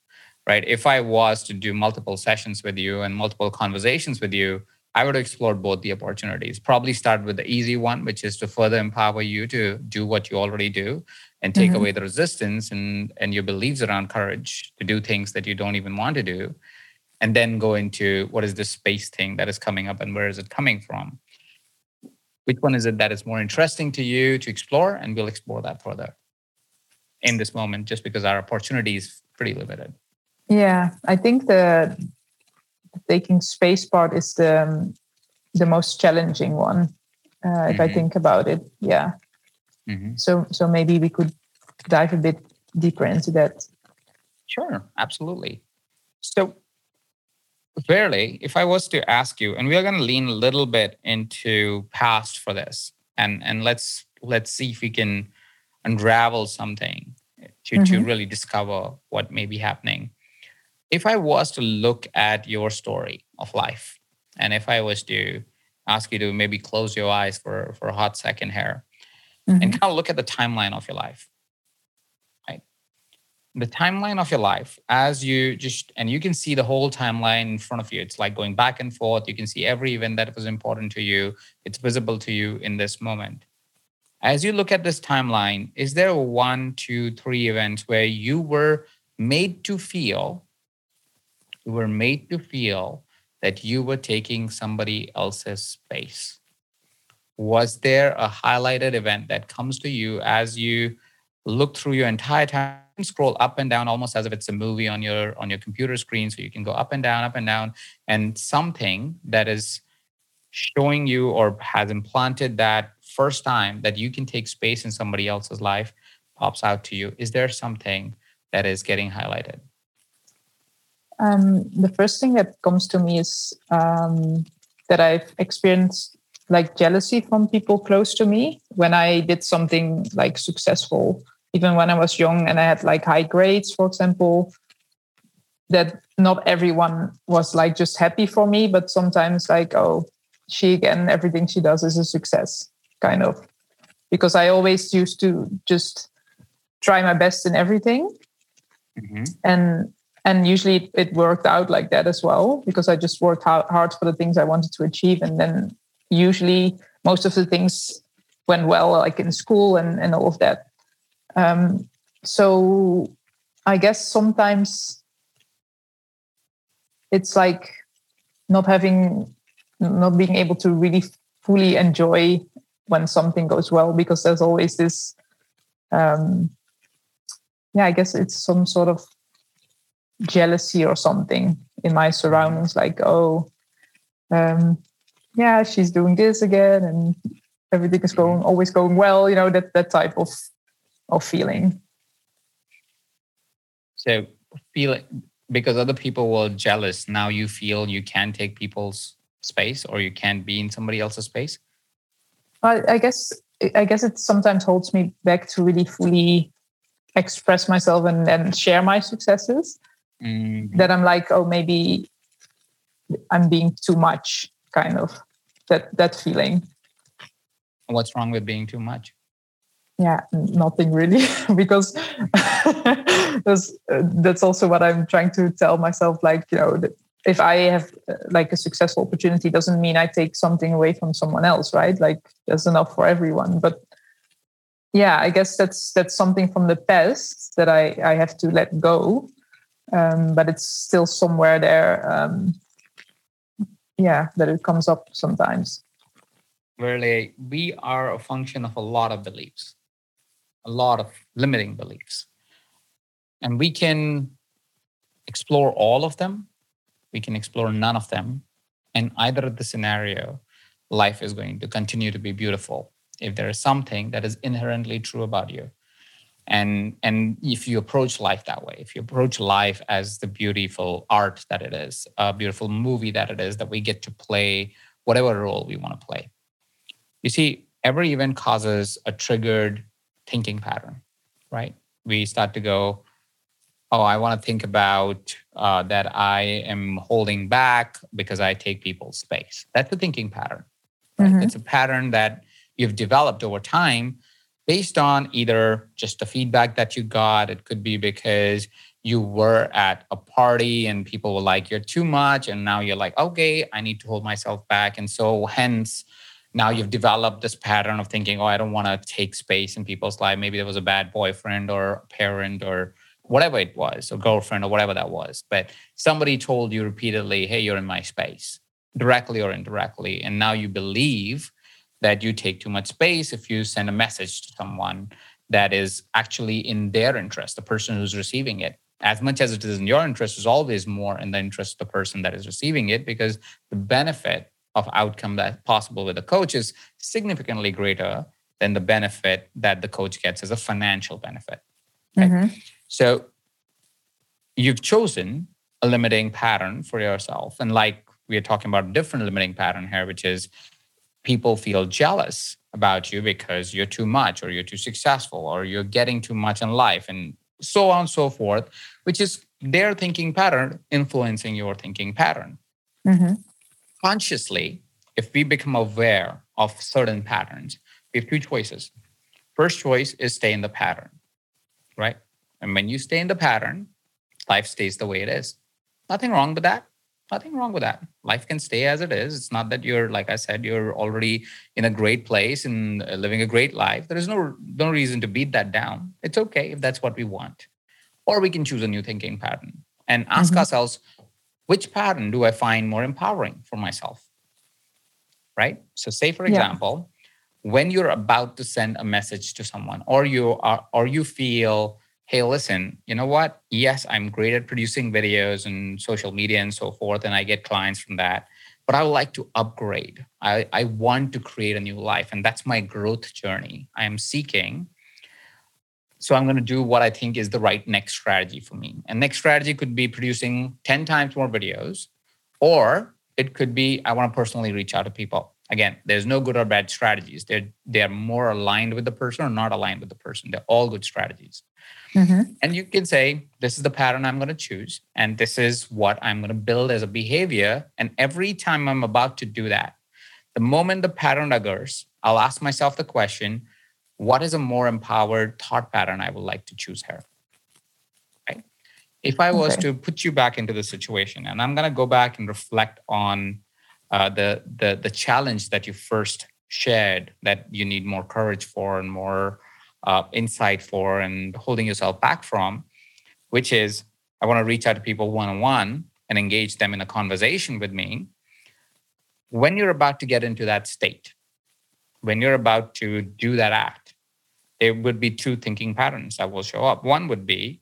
right? If I was to do multiple sessions with you and multiple conversations with you, I would explore both the opportunities. Probably start with the easy one, which is to further empower you to do what you already do and take mm-hmm. away the resistance and, and your beliefs around courage to do things that you don't even want to do. And then go into what is this space thing that is coming up and where is it coming from? Which one is it that is more interesting to you to explore? And we'll explore that further in this moment, just because our opportunity is pretty limited. Yeah, I think the taking space part is the um, the most challenging one uh, if mm-hmm. I think about it. Yeah. Mm-hmm. So so maybe we could dive a bit deeper into that. Sure, absolutely. So Verle, if I was to ask you, and we are going to lean a little bit into past for this, and and let's let's see if we can unravel something to, mm-hmm. to really discover what may be happening if I was to look at your story of life, and if I was to ask you to maybe close your eyes for, for a hot second here mm-hmm. and kind of look at the timeline of your life? The timeline of your life, as you just, and you can see the whole timeline in front of you. It's like going back and forth. You can see every event that was important to you, it's visible to you in this moment. As you look at this timeline, is there one, two, three events where you were made to feel you were made to feel that you were taking somebody else's space. Was there a highlighted event that comes to you as you look through your entire time? scroll up and down almost as if it's a movie on your on your computer screen. So you can go up and down up and down and something that is showing you or has implanted that first time that you can take space in somebody else's life pops out to you. Is there something that is getting highlighted? Um, the first thing that comes to me is um, that I've experienced like jealousy from people close to me when I did something like successful, even when I was young and I had like high grades, for example. That not everyone was like just happy for me, but sometimes like, oh, she again, everything she does is a success, kind of. Because I always used to just try my best in everything. Mm-hmm. And and usually it worked out like that as well because i just worked hard for the things i wanted to achieve and then usually most of the things went well like in school and, and all of that um, so i guess sometimes it's like not having not being able to really fully enjoy when something goes well because there's always this um, yeah i guess it's some sort of jealousy or something in my surroundings like oh um, yeah she's doing this again and everything is going always going well you know that that type of of feeling so feel because other people were jealous now you feel you can take people's space or you can't be in somebody else's space I, I guess i guess it sometimes holds me back to really fully express myself and, and share my successes mm-hmm. that I'm like, oh, maybe I'm being too much, kind of that that feeling. What's wrong with being too much? Yeah, nothing really, [LAUGHS] because [LAUGHS] that's that's also what I'm trying to tell myself. Like you know, if I have like a successful opportunity, doesn't mean I take something away from someone else, right? Like there's enough for everyone, but yeah i guess that's that's something from the past that i i have to let go um, but it's still somewhere there. Um, yeah, that it comes up sometimes. Really, we are a function of a lot of beliefs, a lot of limiting beliefs, and we can explore all of them. We can explore none of them, and either of the scenario, life is going to continue to be beautiful if there is something that is inherently true about you. And and if you approach life that way if you approach life as the beautiful art that it is a beautiful movie that it is that we get to play whatever role we want to play. You see every event causes a triggered thinking pattern right we start to go oh i want to think about uh, that i am holding back because i take people's space that's a thinking pattern right? mm-hmm. it's a pattern that you've developed over time based on either just the feedback that you got, it could be because you were at a party and people were like, you're too much. And now you're like, okay, I need to hold myself back. And so, hence, now you've developed this pattern of thinking, oh, I don't want to take space in people's life. Maybe there was a bad boyfriend or parent or whatever it was, or girlfriend or whatever that was. But somebody told you repeatedly, hey, you're in my space, directly or indirectly. And now you believe that you take too much space if you send a message to someone that is actually in their interest, the person who's receiving it. As much as it is in your interest, is always more in the interest of the person that is receiving it because the benefit of outcome that's possible with a coach is significantly greater than the benefit that the coach gets as a financial benefit. Okay? Mm-hmm. So you've chosen a limiting pattern for yourself. And like we are talking about a different limiting pattern here, which is people feel jealous about you because you're too much or you're too successful or you're getting too much in life and so on and so forth, which is their thinking pattern influencing your thinking pattern. Mm-hmm consciously, if we become aware of certain patterns, we have two choices. First choice is stay in the pattern, right? And when you stay in the pattern, life stays the way it is. Nothing wrong with that. Nothing wrong with that. Life can stay as it is. It's not that you're, like I said, you're already in a great place and living a great life. There is no no reason to beat that down. It's okay if that's what we want. Or we can choose a new thinking pattern and ask mm-hmm. ourselves, which pattern do I find more empowering for myself? Right? So, say for example, yeah. when you're about to send a message to someone, or you are, or you feel, hey, listen, you know what? Yes, I'm great at producing videos and social media and so forth, and I get clients from that. But I would like to upgrade. I, I want to create a new life, and that's my growth journey. I am seeking so I'm going to do what I think is the right next strategy for me. And next strategy could be producing 10 times more videos, or it could be I want to personally reach out to people. Again, there's no good or bad strategies. They're they're more aligned with the person or not aligned with the person. They're all good strategies. Mm-hmm. And you can say, this is the pattern I'm going to choose, and this is what I'm going to build as a behavior. And every time I'm about to do that, the moment the pattern occurs, I'll ask myself the question what is a more empowered thought pattern I would like to choose here? Right? If I was okay. to put you back into the situation, and I'm going to go back and reflect on uh, the, the the challenge that you first shared that you need more courage for and more uh, insight for and holding yourself back from, which is I want to reach out to people one on one and engage them in a conversation with me. When you're about to get into that state, when you're about to do that act, there would be two thinking patterns that will show up. One would be,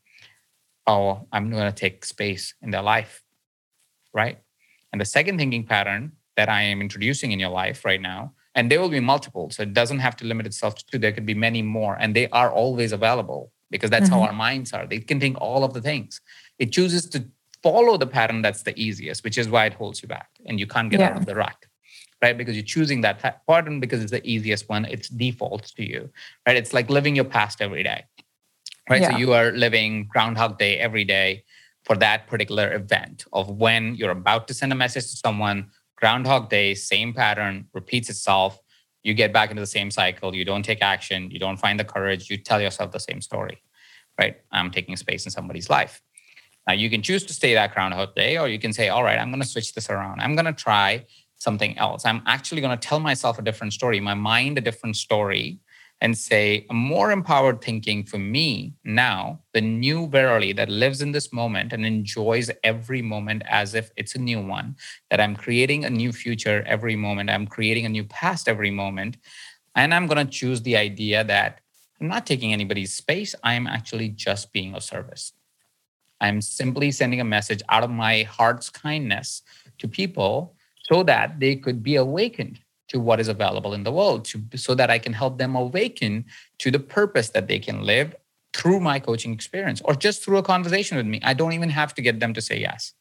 oh, I'm going to take space in their life, right? And the second thinking pattern that I am introducing in your life right now, and there will be multiple. So it doesn't have to limit itself to two. There could be many more, and they are always available because that's mm-hmm. how our minds are. They can think all of the things. It chooses to follow the pattern that's the easiest, which is why it holds you back, and you can't get yeah. out of the rut right? Because you're choosing that pattern because it's the easiest one. It's defaults to you, right? It's like living your past every day, right? Yeah. So you are living Groundhog Day every day for that particular event of when you're about to send a message to someone. Groundhog Day, same pattern repeats itself. You get back into the same cycle. You don't take action. You don't find the courage. You tell yourself the same story, right? I'm taking space in somebody's life. Now you can choose to stay that Groundhog Day, or you can say, all right, I'm going to switch this around. I'm going to try something else. I'm actually going to tell myself a different story, my mind a different story, and say a more empowered thinking for me now, the new Verle that lives in this moment and enjoys every moment as if it's a new one, that I'm creating a new future every moment, I'm creating a new past every moment. And I'm going to choose the idea that I'm not taking anybody's space, I'm actually just being of service. I'm simply sending a message out of my heart's kindness to people so that they could be awakened to what is available in the world to, so that I can help them awaken to the purpose that they can live through my coaching experience or just through a conversation with me. I don't even have to get them to say yes.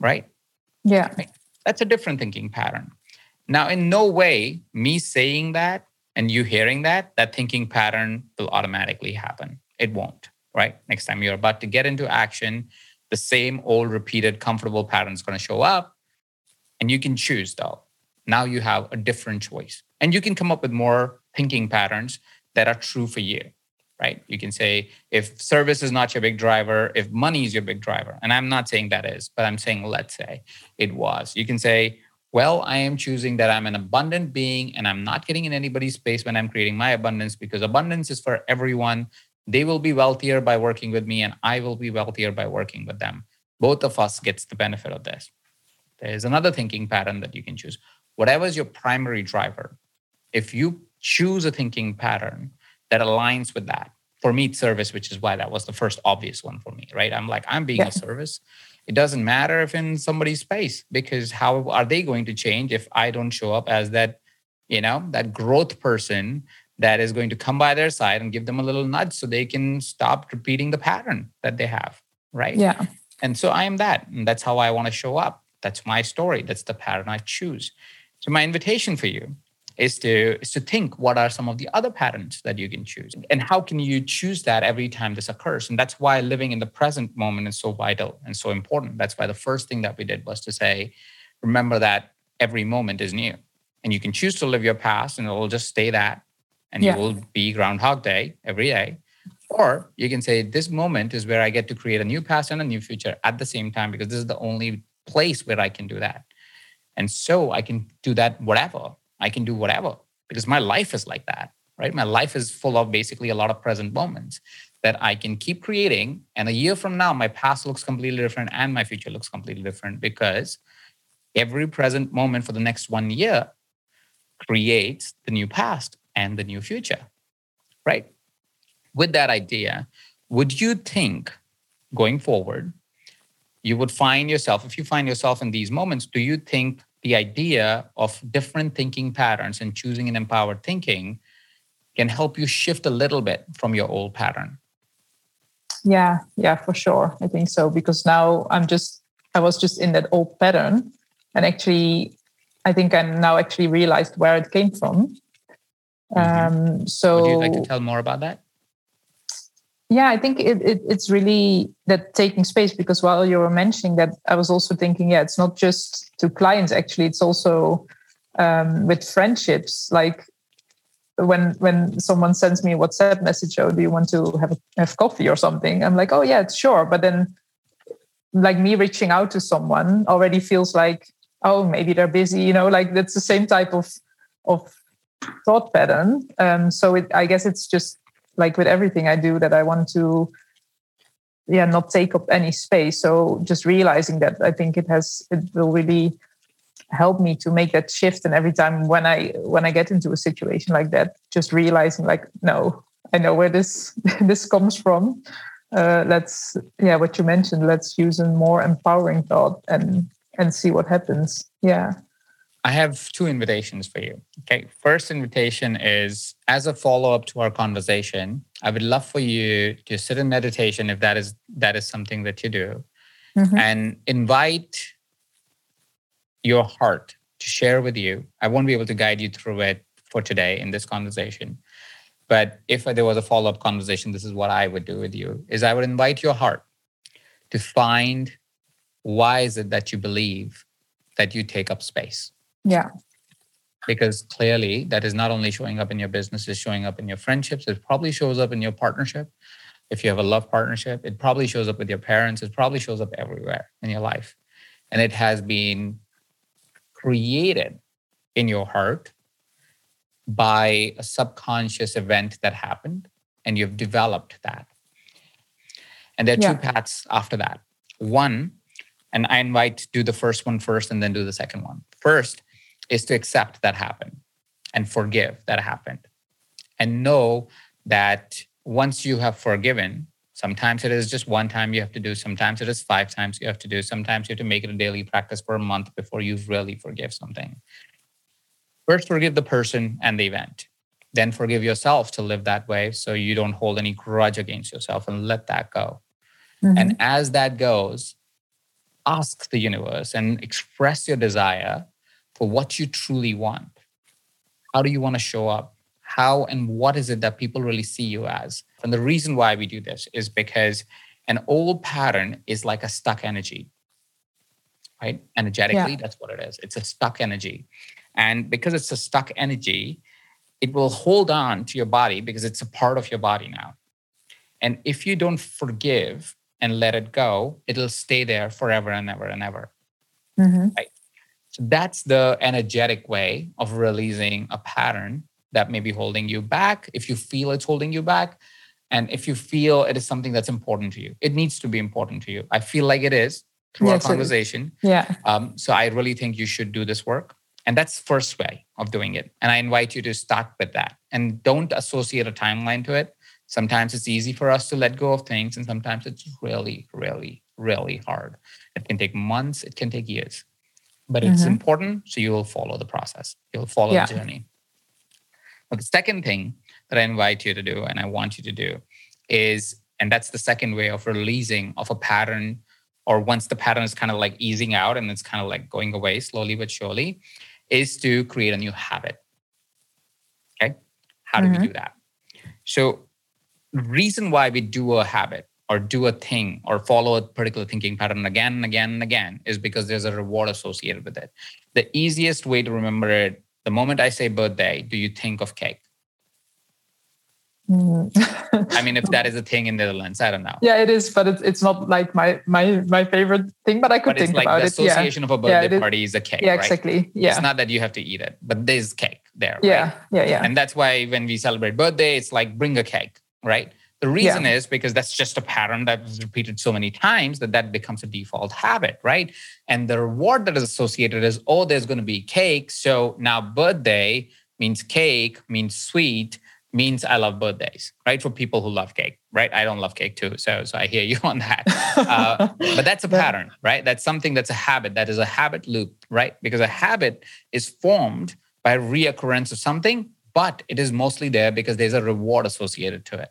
Right? Yeah. Right? That's a different thinking pattern. Now, in no way, me saying that and you hearing that, that thinking pattern will automatically happen. It won't, right? Next time you're about to get into action, the same old repeated comfortable pattern is going to show up and you can choose though. Now you have a different choice. And you can come up with more thinking patterns that are true for you right? You can say if service is not your big driver if money is your big driver and i'm not saying that is but i'm saying let's say it was. You can say well i am choosing that i'm an abundant being and i'm not getting in anybody's space when i'm creating my abundance because abundance is for everyone. They will be wealthier by working with me and i will be wealthier by working with them. Both of us gets the benefit of this there's another thinking pattern that you can choose whatever is your primary driver if you choose a thinking pattern that aligns with that. For me, it's service, which is why that was the first obvious one for me, right? I'm like, I'm being yeah. a service. It doesn't matter if in somebody's space, because how are they going to change if I don't show up as that, you know, that growth person that is going to come by their side and give them a little nudge so they can stop repeating the pattern that they have, right? Yeah. And so I am that. And that's how I want to show up. That's my story. That's the pattern I choose. So my invitation for you is to is to think what are some of the other patterns that you can choose and how can you choose that every time this occurs and that's why living in the present moment is so vital and so important that's why the first thing that we did was to say remember that every moment is new and you can choose to live your past and it will just stay that and yeah. you will be groundhog day every day or you can say this moment is where i get to create a new past and a new future at the same time because this is the only place where i can do that and so i can do that whatever I can do whatever because my life is like that, right? My life is full of basically a lot of present moments that I can keep creating. And a year from now, my past looks completely different and my future looks completely different because every present moment for the next one year creates the new past and the new future, right? With that idea, would you think going forward, you would find yourself, if you find yourself in these moments, do you think the idea of different thinking patterns and choosing an empowered thinking can help you shift a little bit from your old pattern. Yeah, yeah, for sure. I think so because now I'm just I was just in that old pattern and actually I think I'm now actually realized where it came from. Mm-hmm. Um so Would you like to tell more about that? Yeah i think it, it, it's really that taking space because while you were mentioning that i was also thinking yeah it's not just to clients actually it's also um, with friendships. Like when when someone sends me a whatsapp message oh do you want to have have coffee or something? I'm like oh yeah sure. But then like me reaching out to someone already feels like oh maybe they're busy you know like that's the same type of of thought pattern. Um, so it, i guess it's just like with everything I do that I want to yeah not take up any space. So just realizing that i think it has it will really help me to make that shift. And every time when i when i get into a situation like that just realizing like no i know where this [LAUGHS] this comes from. Uh, let's yeah what you mentioned let's use a more empowering thought and and see what happens. Yeah I have two invitations for you. Okay. First invitation is as a follow-up to our conversation, I would love for you to sit in meditation if that is that is something that you do. Mm-hmm. And invite your heart to share with you. I won't be able to guide you through it for today in this conversation. But if there was a follow-up conversation, this is what I would do with you is I would invite your heart to find why is it that you believe that you take up space yeah. Because clearly that is not only showing up in your business, it's showing up in your friendships. It probably shows up in your partnership. If you have a love partnership, it probably shows up with your parents. It probably shows up everywhere in your life. And it has been created in your heart by a subconscious event that happened and you've developed that. And there are yeah. two paths after that. One, and I invite do the first one first and then do the second one. First, is to accept that happened and forgive that happened. And know that once you have forgiven sometimes it is just one time you have to do sometimes it is five times you have to do sometimes you have to make it a daily practice for a month before you really forgive something. First forgive the person and the event. Then forgive yourself to live that way so you don't hold any grudge against yourself and let that go. Mm-hmm. and as that goes ask the universe and express your desire for what you truly want. How do you want to show up? How and what is it that people really see you as? And the reason why we do this is because an old pattern is like a stuck energy, right? Energetically, yeah. that's what it is. It's a stuck energy. And because it's a stuck energy, it will hold on to your body because it's a part of your body now. And if you don't forgive and let it go, it'll stay there forever and ever and ever. Mm-hmm. Right. So that's the energetic way of releasing a pattern that may be holding you back. If you feel it's holding you back, and if you feel it is something that's important to you, it needs to be important to you. I feel like it is through Yes, our conversation. Yeah. Um, so I really think you should do this work. And that's first way of doing it. And I invite you to start with that. And don't associate a timeline to it. Sometimes it's easy for us to let go of things, and sometimes it's really, really, really hard. It can take months, it can take years. But it's Mhm. important, so you will follow the process. You'll follow Yeah. the journey. But the second thing that I invite you to do, and I want you to do, is, and that's the second way of releasing of a pattern, or once the pattern is kind of like easing out and it's kind of like going away slowly but surely, is to create a new habit. Okay. How do Mhm. we do that? So, reason why we do a habit or do a thing or follow a particular thinking pattern again and again and again is because there's a reward associated with it. The easiest way to remember it the moment I say birthday, do you think of cake? Mm. I mean, if that is a [LAUGHS] thing in the Netherlands, I don't know. yeah, it is, but it's it's not like my my my favorite thing. But I could But think like about the it. Yeah. association of a birthday is- party is a cake, Yeah. right? Exactly. Yeah. It's not that you have to eat it, but there's cake there. right? yeah. Yeah. Yeah. And that's why when we celebrate birthday, it's like bring a cake, right? The reason is because that's just a pattern that was repeated so many times that that becomes a default habit, right? And the reward that is associated is, oh, there's going to be cake. So now birthday means cake, means sweet, means I love birthdays, right? For people who love cake, right? I don't love cake too. So, so I hear [LAUGHS] you on that. Uh, but that's a [LAUGHS] pattern, right? That's something that's a habit. That is a habit loop, right? Because a habit is formed by reoccurrence of something, but it is mostly there because there's a reward associated to it.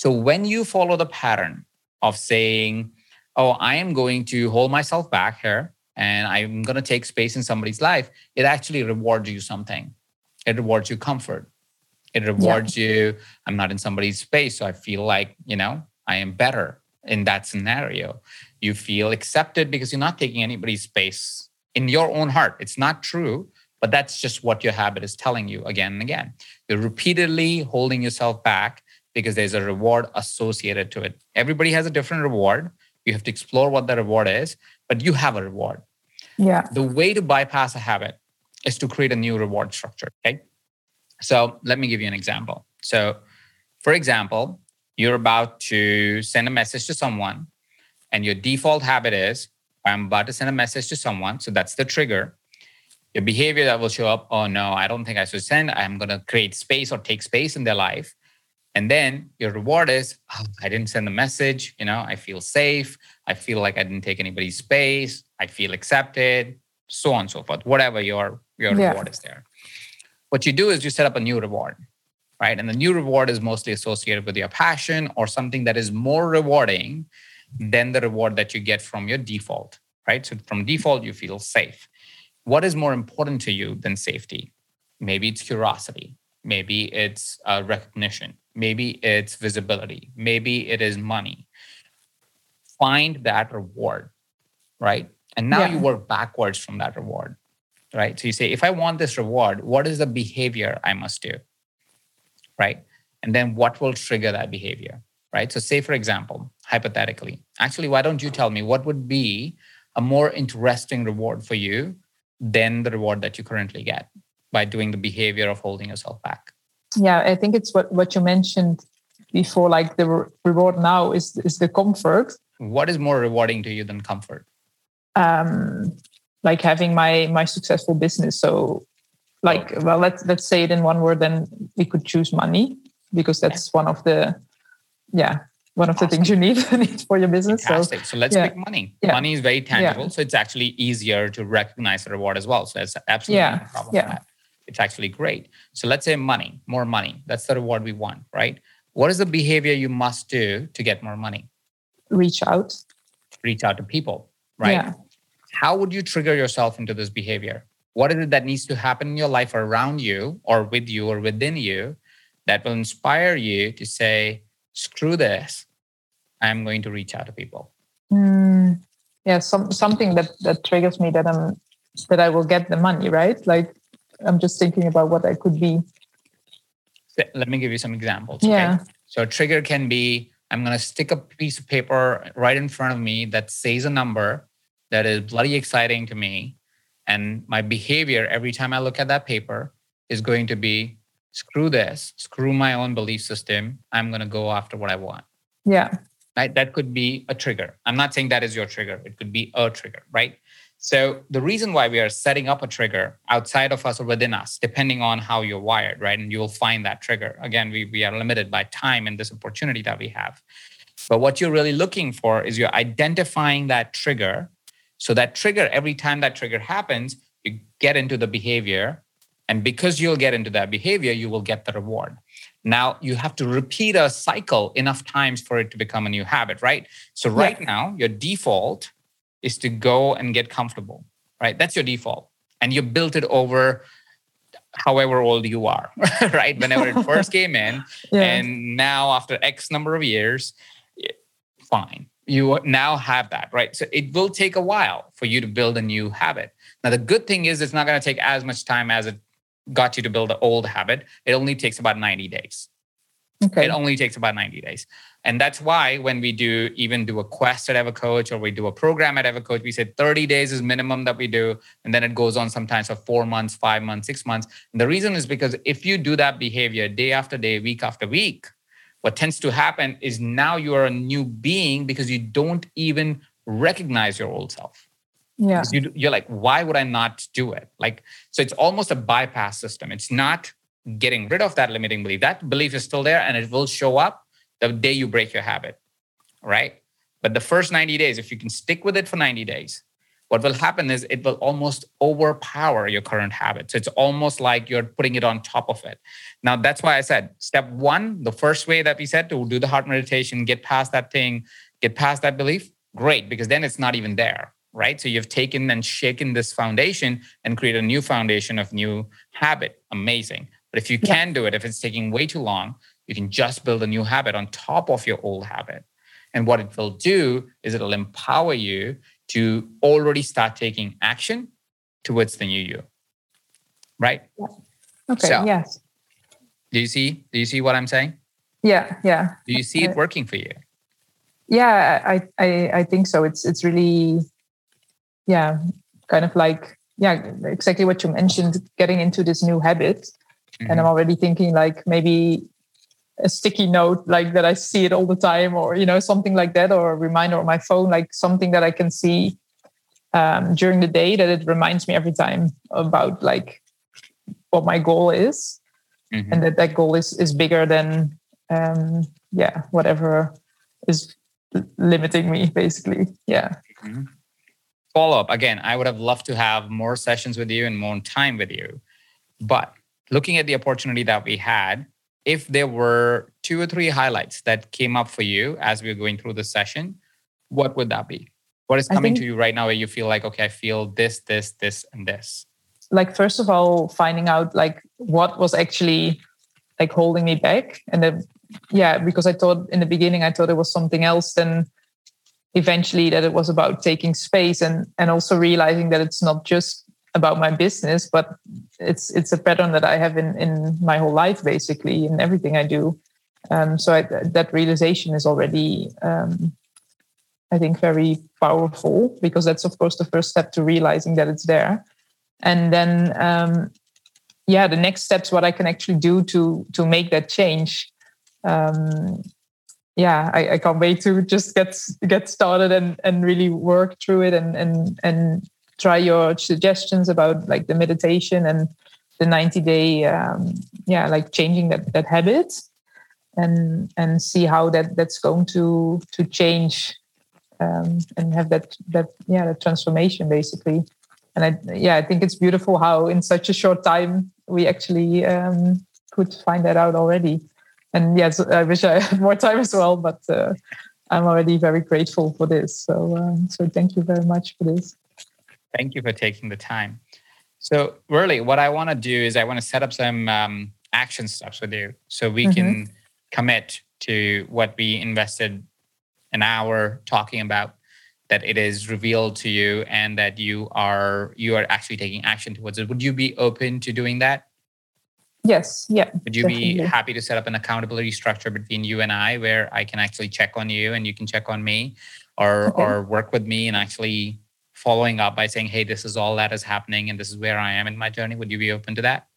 So when you follow the pattern of saying, oh, I am going to hold myself back here and I'm going to take space in somebody's life, it actually rewards you something. It rewards you comfort. It rewards you, I'm not in somebody's space. So I feel like, you know, I am better in that scenario. You feel accepted because you're not taking anybody's space in your own heart. It's not true, but that's just what your habit is telling you again and again. You're repeatedly holding yourself back because there's a reward associated to it. Everybody has a different reward. You have to explore what the reward is, but you have a reward. yeah. The way to bypass a habit is to create a new reward structure. Okay. So let me give you an example. So, for example, you're about to send a message to someone, and your default habit is I'm about to send a message to someone. So that's the trigger. Your behavior that will show up oh, no, I don't think I should send. I'm going to create space or take space in their life. And then your reward is oh, I didn't send the message. You know, I feel safe. I feel like I didn't take anybody's space. I feel accepted, so on and so forth. Whatever your your Yeah. reward is there. What you do is you set up a new reward, right? And the new reward is mostly associated with your passion or something that is more rewarding than the reward that you get from your default, right? So from default, you feel safe. What is more important to you than safety? Maybe it's curiosity. Maybe it's uh, recognition. Maybe it's visibility. Maybe it is money. Find that reward, right? And now Yeah. you work backwards from that reward, right? So you say, if I want this reward, what is the behavior I must do, right? And then what will trigger that behavior, right? So, say, for example, hypothetically, actually, why don't you tell me what would be a more interesting reward for you than the reward that you currently get by doing the behavior of holding yourself back? Yeah i think it's what what you mentioned before like the re- reward now is is the comfort What is more rewarding to you than comfort? um like having my my successful business so like well let's let's say it in one word then we could choose money because that's one of the yeah one of the things you need, [LAUGHS] need for your business so Fantastic. So, let's yeah. pick money. Yeah. Money is very tangible. So, it's actually easier to recognize the reward as well. So, that's absolutely Yeah. no problem Yeah. It's actually great. So, let's say money, more money. That's the reward we want, right? What is the behavior you must do to get more money? reach out Reach out to people, right? yeah How would you trigger yourself into this behavior? What is it that needs to happen in your life around you or with you or within you that will inspire you to say, screw this, I'm going to reach out to people? Mm, yeah some something that that triggers me that i'm that i will get the money right like i'm just thinking about what i could be let me give you some examples. Okay? Yeah. So a trigger can be I'm going to stick a piece of paper right in front of me that says a number that is bloody exciting to me. And my behavior every time I look at that paper is going to be screw this, screw my own belief system. I'm going to go after what I want. Yeah. Right. That could be a trigger. I'm not saying that is your trigger. It could be a trigger, right? So the reason why we are setting up a trigger outside of us or within us, depending on how you're wired, right? And you'll find that trigger. Again, we, we are limited by time and this opportunity that we have. But what you're really looking for is you're identifying that trigger. So that trigger, every time that trigger happens, you get into the behavior. And because you'll get into that behavior, you will get the reward. Now you have to repeat a cycle enough times for it to become a new habit, right? So right yeah. now, your default is to go and get comfortable, right? That's your default. And you built it over however old you are, [LAUGHS] right? Whenever it first [LAUGHS] came in. Yeah. And now, after X number of years, fine. You now have that, right? So it will take a while for you to build a new habit. Now, the good thing is it's not going to take as much time as it got you to build an old habit. It only takes about 90 days. Okay. It only takes about 90 days. And that's why when we do even do a quest at EverCoach or we do a program at EverCoach, we say 30 days is minimum that we do. And then it goes on sometimes for four months, five months, six months. And the reason is because if you do that behavior day after day, week after week, what tends to happen is now you are a new being because you don't even recognize your old self. Yeah. You, you're like, why would I not do it? Like, so it's almost a bypass system. It's not getting rid of that limiting belief. That belief is still there and it will show up the day you break your habit, right? But the first 90 days, if you can stick with it for 90 days, what will happen is it will almost overpower your current habit. So it's almost like you're putting it on top of it. Now, that's why I said step one, the first way that we said to do the heart meditation, get past that thing, get past that belief, great, because then it's not even there, right? So you've taken and shaken this foundation and create a new foundation of new habit. Amazing. But if you yeah. can do it, if it's taking way too long, you can just build a new habit on top of your old habit. And what it will do is it'll empower you to already start taking action towards the new you. Right? Okay. So, yes. Do you see? Do you see what I'm saying? Yeah. Yeah. Do you see it working for you? Yeah, I, I I think so. It's it's really yeah, kind of like yeah, exactly what you mentioned, getting into this new habit. Mm-hmm. And I'm already thinking like maybe a sticky note like that I see it all the time, or you know something like that, or a reminder on my phone, like something that I can see um, during the day that it reminds me every time about like what my goal is, mm-hmm. and that that goal is is bigger than um, yeah whatever is limiting me basically. Yeah. Mm-hmm. Follow up again. I would have loved to have more sessions with you and more time with you, but looking at the opportunity that we had if there were two or three highlights that came up for you as we were going through the session, what would that be? What is coming think, to you right now where you feel like, okay, I feel this, this, this, and this? Like, first of all, finding out like what was actually like holding me back. And then, yeah, because I thought in the beginning, I thought it was something else. Then eventually that it was about taking space and, and also realizing that it's not just about my business, but it's it's a pattern that I have in in my whole life, basically, in everything I do. Um, so I, that realization is already, um, I think, very powerful because that's of course the first step to realizing that it's there, and then um, yeah, the next steps what I can actually do to to make that change. Um, yeah, I, I can't wait to just get get started and and really work through it and and and try your suggestions about like the meditation and the 90 day um, yeah like changing that that habit and and see how that that's going to to change um, and have that that yeah that transformation basically. And I yeah I think it's beautiful how in such a short time we actually um, could find that out already. And yes I wish I had [LAUGHS] more time as well but uh, I'm already very grateful for this. So um, so thank you very much for this Thank you for taking the time. So, really, what I want to do is I want to set up some um, action steps with you so we mm-hmm. can commit to what we invested an hour talking about that it is revealed to you and that you are you are actually taking action towards it would you be open to doing that Yes. Yeah. Would you definitely. be happy to set up an accountability structure between you and I where I can actually check on you and you can check on me or okay. or work with me and actually following up by saying, hey, this is all that is happening and this is where I am in my journey? Would you be open to that?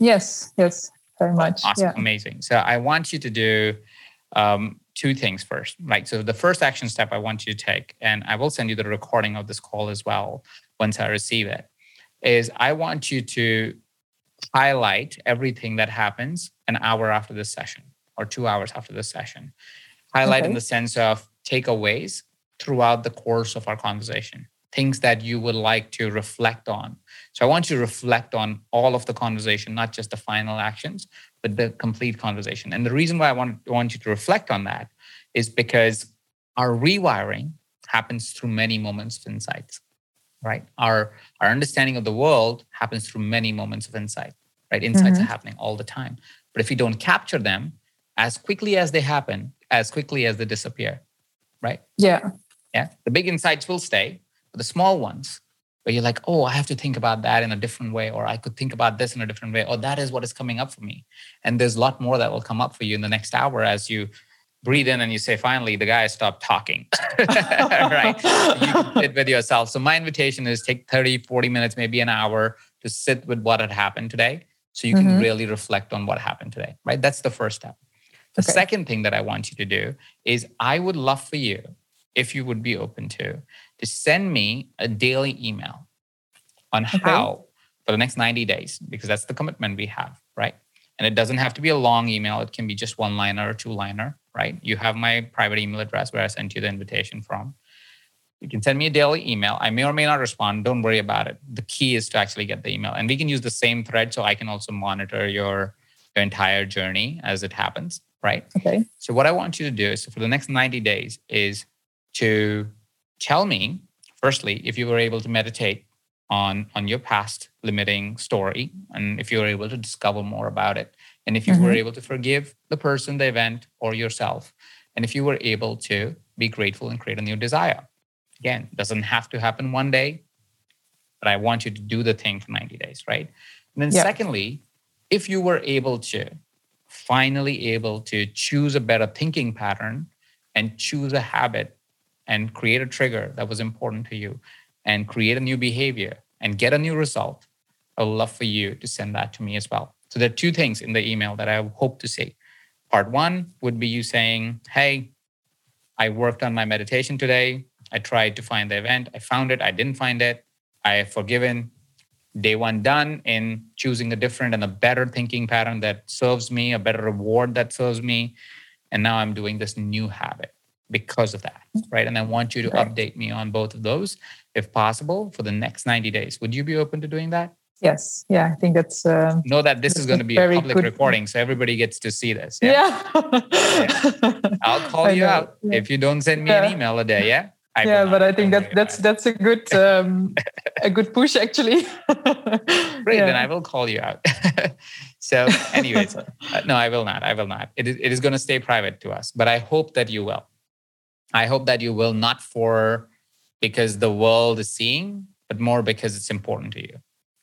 Yes. Yes. Very much. Awesome. Yeah. Amazing. So I want you to do um, two things first. Right. So the first action step I want you to take, and I will send you the recording of this call as well once I receive it, is I want you to highlight everything that happens an hour after this session or two hours after this session. Highlight okay. in the sense of takeaways throughout the course of our conversation, things that you would like to reflect on. So I want you to reflect on all of the conversation, not just the final actions, but the complete conversation. And the reason why I want, want you to reflect on that is because our rewiring happens through many moments of insights right our our understanding of the world happens through many moments of insight right insights mm-hmm. are happening all the time but if we don't capture them as quickly as they happen as quickly as they disappear right yeah yeah the big insights will stay but the small ones where you're like oh i have to think about that in a different way or i could think about this in a different way or that is what is coming up for me and there's a lot more that will come up for you in the next hour as you breathe in and you say, finally, the guy stopped talking, [LAUGHS] right? you sit with yourself. So my invitation is take 30, 40 minutes, maybe an hour to sit with what had happened today. So you can mm-hmm. really reflect on what happened today, right? That's the first step. The okay. second thing that I want you to do is I would love for you, if you would be open to, to send me a daily email on okay. how for the next 90 days, because that's the commitment we have, right? And it doesn't have to be a long email. It can be just one liner or two liner, right? You have my private email address where I sent you the invitation from. You can send me a daily email. I may or may not respond. Don't worry about it. The key is to actually get the email. And we can use the same thread so I can also monitor your, your entire journey as it happens, right? Okay. So what I want you to do is for the next 90 days is to tell me, firstly, if you were able to meditate on on your past limiting story and if you were able to discover more about it and if you mm-hmm. were able to forgive the person, the event, or yourself, and if you were able to be grateful and create a new desire. Again, doesn't have to happen one day, but I want you to do the thing for 90 days, right? And then, secondly, if you were able to finally able to choose a better thinking pattern and choose a habit and create a trigger that was important to you and create a new behavior and get a new result, I would love for you to send that to me as well. So there are two things in the email that I hope to see. Part one would be you saying, Hey, I worked on my meditation today. I tried to find the event. I found it. I didn't find it. I have forgiven. Day one done in choosing a different and a better thinking pattern that serves me, a better reward that serves me. And now I'm doing this new habit because of that. Right. And I want you to right. update me on both of those if possible for the next 90 days. Would you be open to doing that? Yes. Yeah. I think that's. Uh, know that this is going to be a public good... recording, so everybody gets to see this. Yeah. yeah. yeah. I'll [LAUGHS] call I you know. out yeah. if you don't send me an email a day. Yeah. I yeah, but I think that that's that's a good [LAUGHS] um, a good push actually. [LAUGHS] Great, then I will call you out. so, anyways, uh, no, I will not. I will not. It is it is going to stay private to us, but I hope that you will. I hope that you will not for because the world is seeing, but more because it's important to you.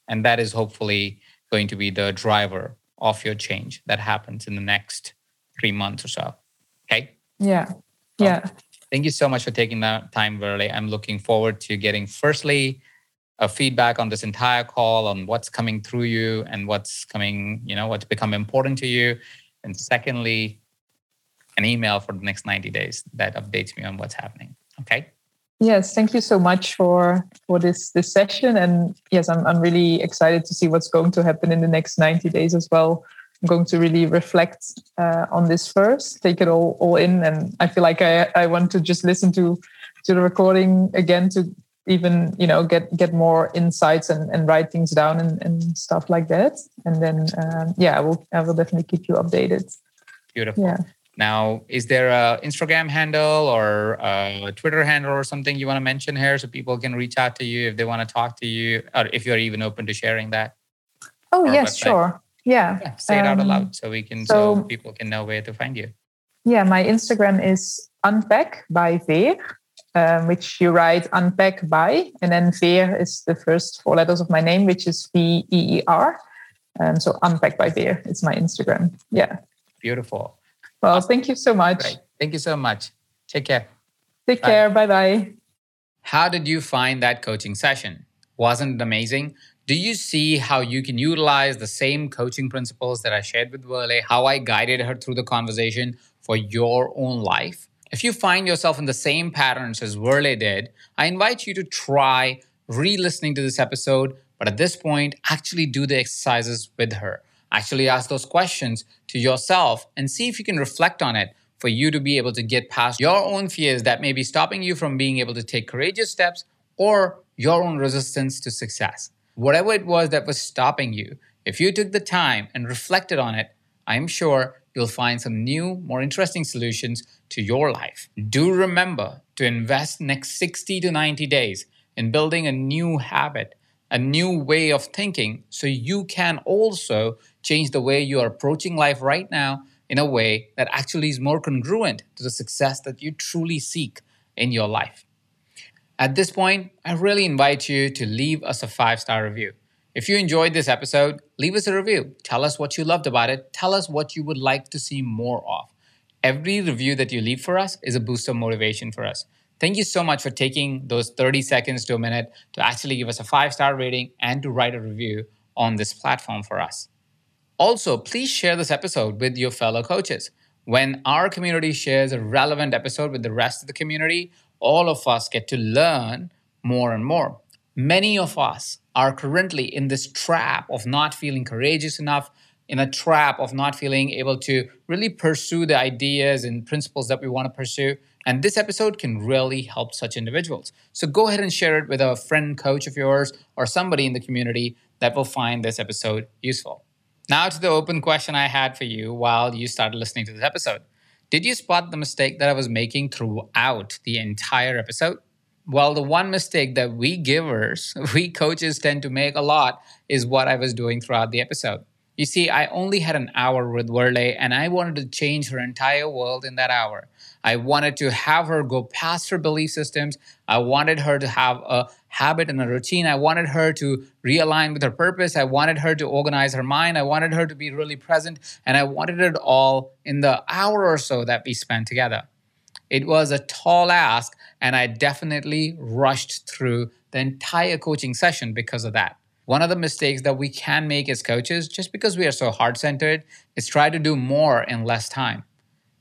And that is hopefully going to be the driver of your change that happens in the next three months or so. Okay. Yeah. Yeah. thank you so much for taking that time, Verle. I'm looking forward to getting firstly a feedback on this entire call on what's coming through you and what's coming, you know, what's become important to you. And secondly, an email for the next 90 days that updates me on what's happening. Okay. Yes, thank you so much for for this this session. And yes, I'm I'm really excited to see what's going to happen in the next 90 days as well. I'm going to really reflect uh, on this first, take it all all in, and I feel like I I want to just listen to to the recording again to even you know get get more insights and, and write things down and, and stuff like that and then um, yeah i will i will definitely keep you updated beautiful yeah now, is there a Instagram handle or a Twitter handle or something you want to mention here so people can reach out to you if they want to talk to you, or if you're even open to sharing that? Oh yes, sure. Yeah. yeah say it um, out aloud so we can so, so, people can know where to find you. Yeah, my Instagram is unpack by Veer, um, which you write unpack by, and then Veer is the first four letters of my name, which is V E E R. Um, so unpack by Veer, it's my Instagram. Yeah. Beautiful. Well, awesome. thank you so much. Great. Thank you so much. Take care. Take bye. care. Bye bye. How did you find that coaching session? Wasn't it amazing? Do you see how you can utilize the same coaching principles that I shared with Verle, how I guided her through the conversation for your own life? If you find yourself in the same patterns as Verle did, I invite you to try re listening to this episode, but at this point, actually do the exercises with her. Actually ask those questions to yourself and see if you can reflect on it for you to be able to get past your own fears that may be stopping you from being able to take courageous steps or your own resistance to success whatever it was that was stopping you, if you took the time and reflected on it, I'm sure you'll find some new, more interesting solutions to your life. Do remember to invest next 60 to 90 days in building a new habit, a new way of thinking, so you can also change the way you are approaching life right now in a way that actually is more congruent to the success that you truly seek in your life. At this point, I really invite you to leave us a five star review. If you enjoyed this episode, leave us a review. Tell us what you loved about it. Tell us what you would like to see more of. Every review that you leave for us is a boost of motivation for us. Thank you so much for taking those 30 seconds to a minute to actually give us a five star rating and to write a review on this platform for us. Also, please share this episode with your fellow coaches. When our community shares a relevant episode with the rest of the community, all of us get to learn more and more. Many of us are currently in this trap of not feeling courageous enough, in a trap of not feeling able to really pursue the ideas and principles that we want to pursue. And this episode can really help such individuals. So go ahead and share it with a friend, coach of yours, or somebody in the community that will find this episode useful. Now to the open question I had for you while you started listening to this episode. Did you spot the mistake that I was making throughout the entire episode? Well, the one mistake that we givers, [LAUGHS] we coaches tend to make a lot is what I was doing throughout the episode. You see, I only had an hour with Verle and I wanted to change her entire world in that hour. I wanted to have her go past her belief systems. I wanted her to have a habit and a routine. I wanted her to realign with her purpose. I wanted her to organize her mind. I wanted her to be really present. And I wanted it all in the hour or so that we spent together. It was a tall ask, and I definitely rushed through the entire coaching session because of that. One of the mistakes that we can make as coaches, just because we are so heart centered, is try to do more in less time.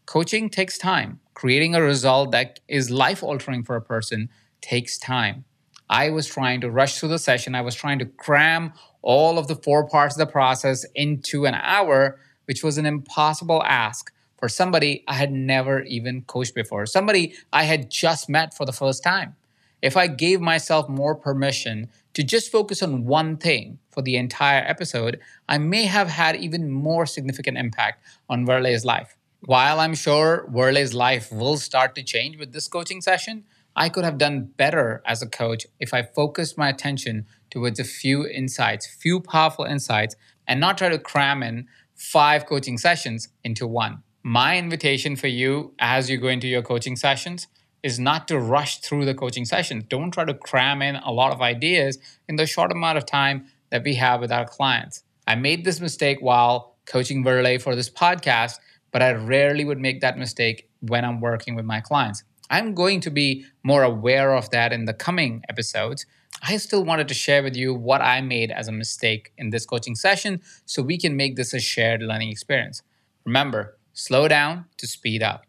Coaching takes time. Creating a result that is life altering for a person takes time. I was trying to rush through the session. I was trying to cram all of the four parts of the process into an hour, which was an impossible ask for somebody I had never even coached before, somebody I had just met for the first time. If I gave myself more permission to just focus on one thing for the entire episode, I may have had even more significant impact on Verle's life. While I'm sure Verle's life will start to change with this coaching session, I could have done better as a coach if I focused my attention towards a few insights, few powerful insights, and not try to cram in five coaching sessions into one. My invitation for you as you go into your coaching sessions is not to rush through the coaching sessions. Don't try to cram in a lot of ideas in the short amount of time that we have with our clients. I made this mistake while coaching Verle for this podcast, but I rarely would make that mistake when I'm working with my clients. I'm going to be more aware of that in the coming episodes. I still wanted to share with you what I made as a mistake in this coaching session so we can make this a shared learning experience. Remember, slow down to speed up.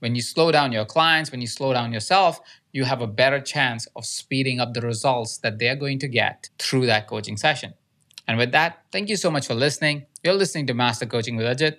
When you slow down your clients, when you slow down yourself, you have a better chance of speeding up the results that they're going to get through that coaching session. And with that, thank you so much for listening. You're listening to Master Coaching with Ajit,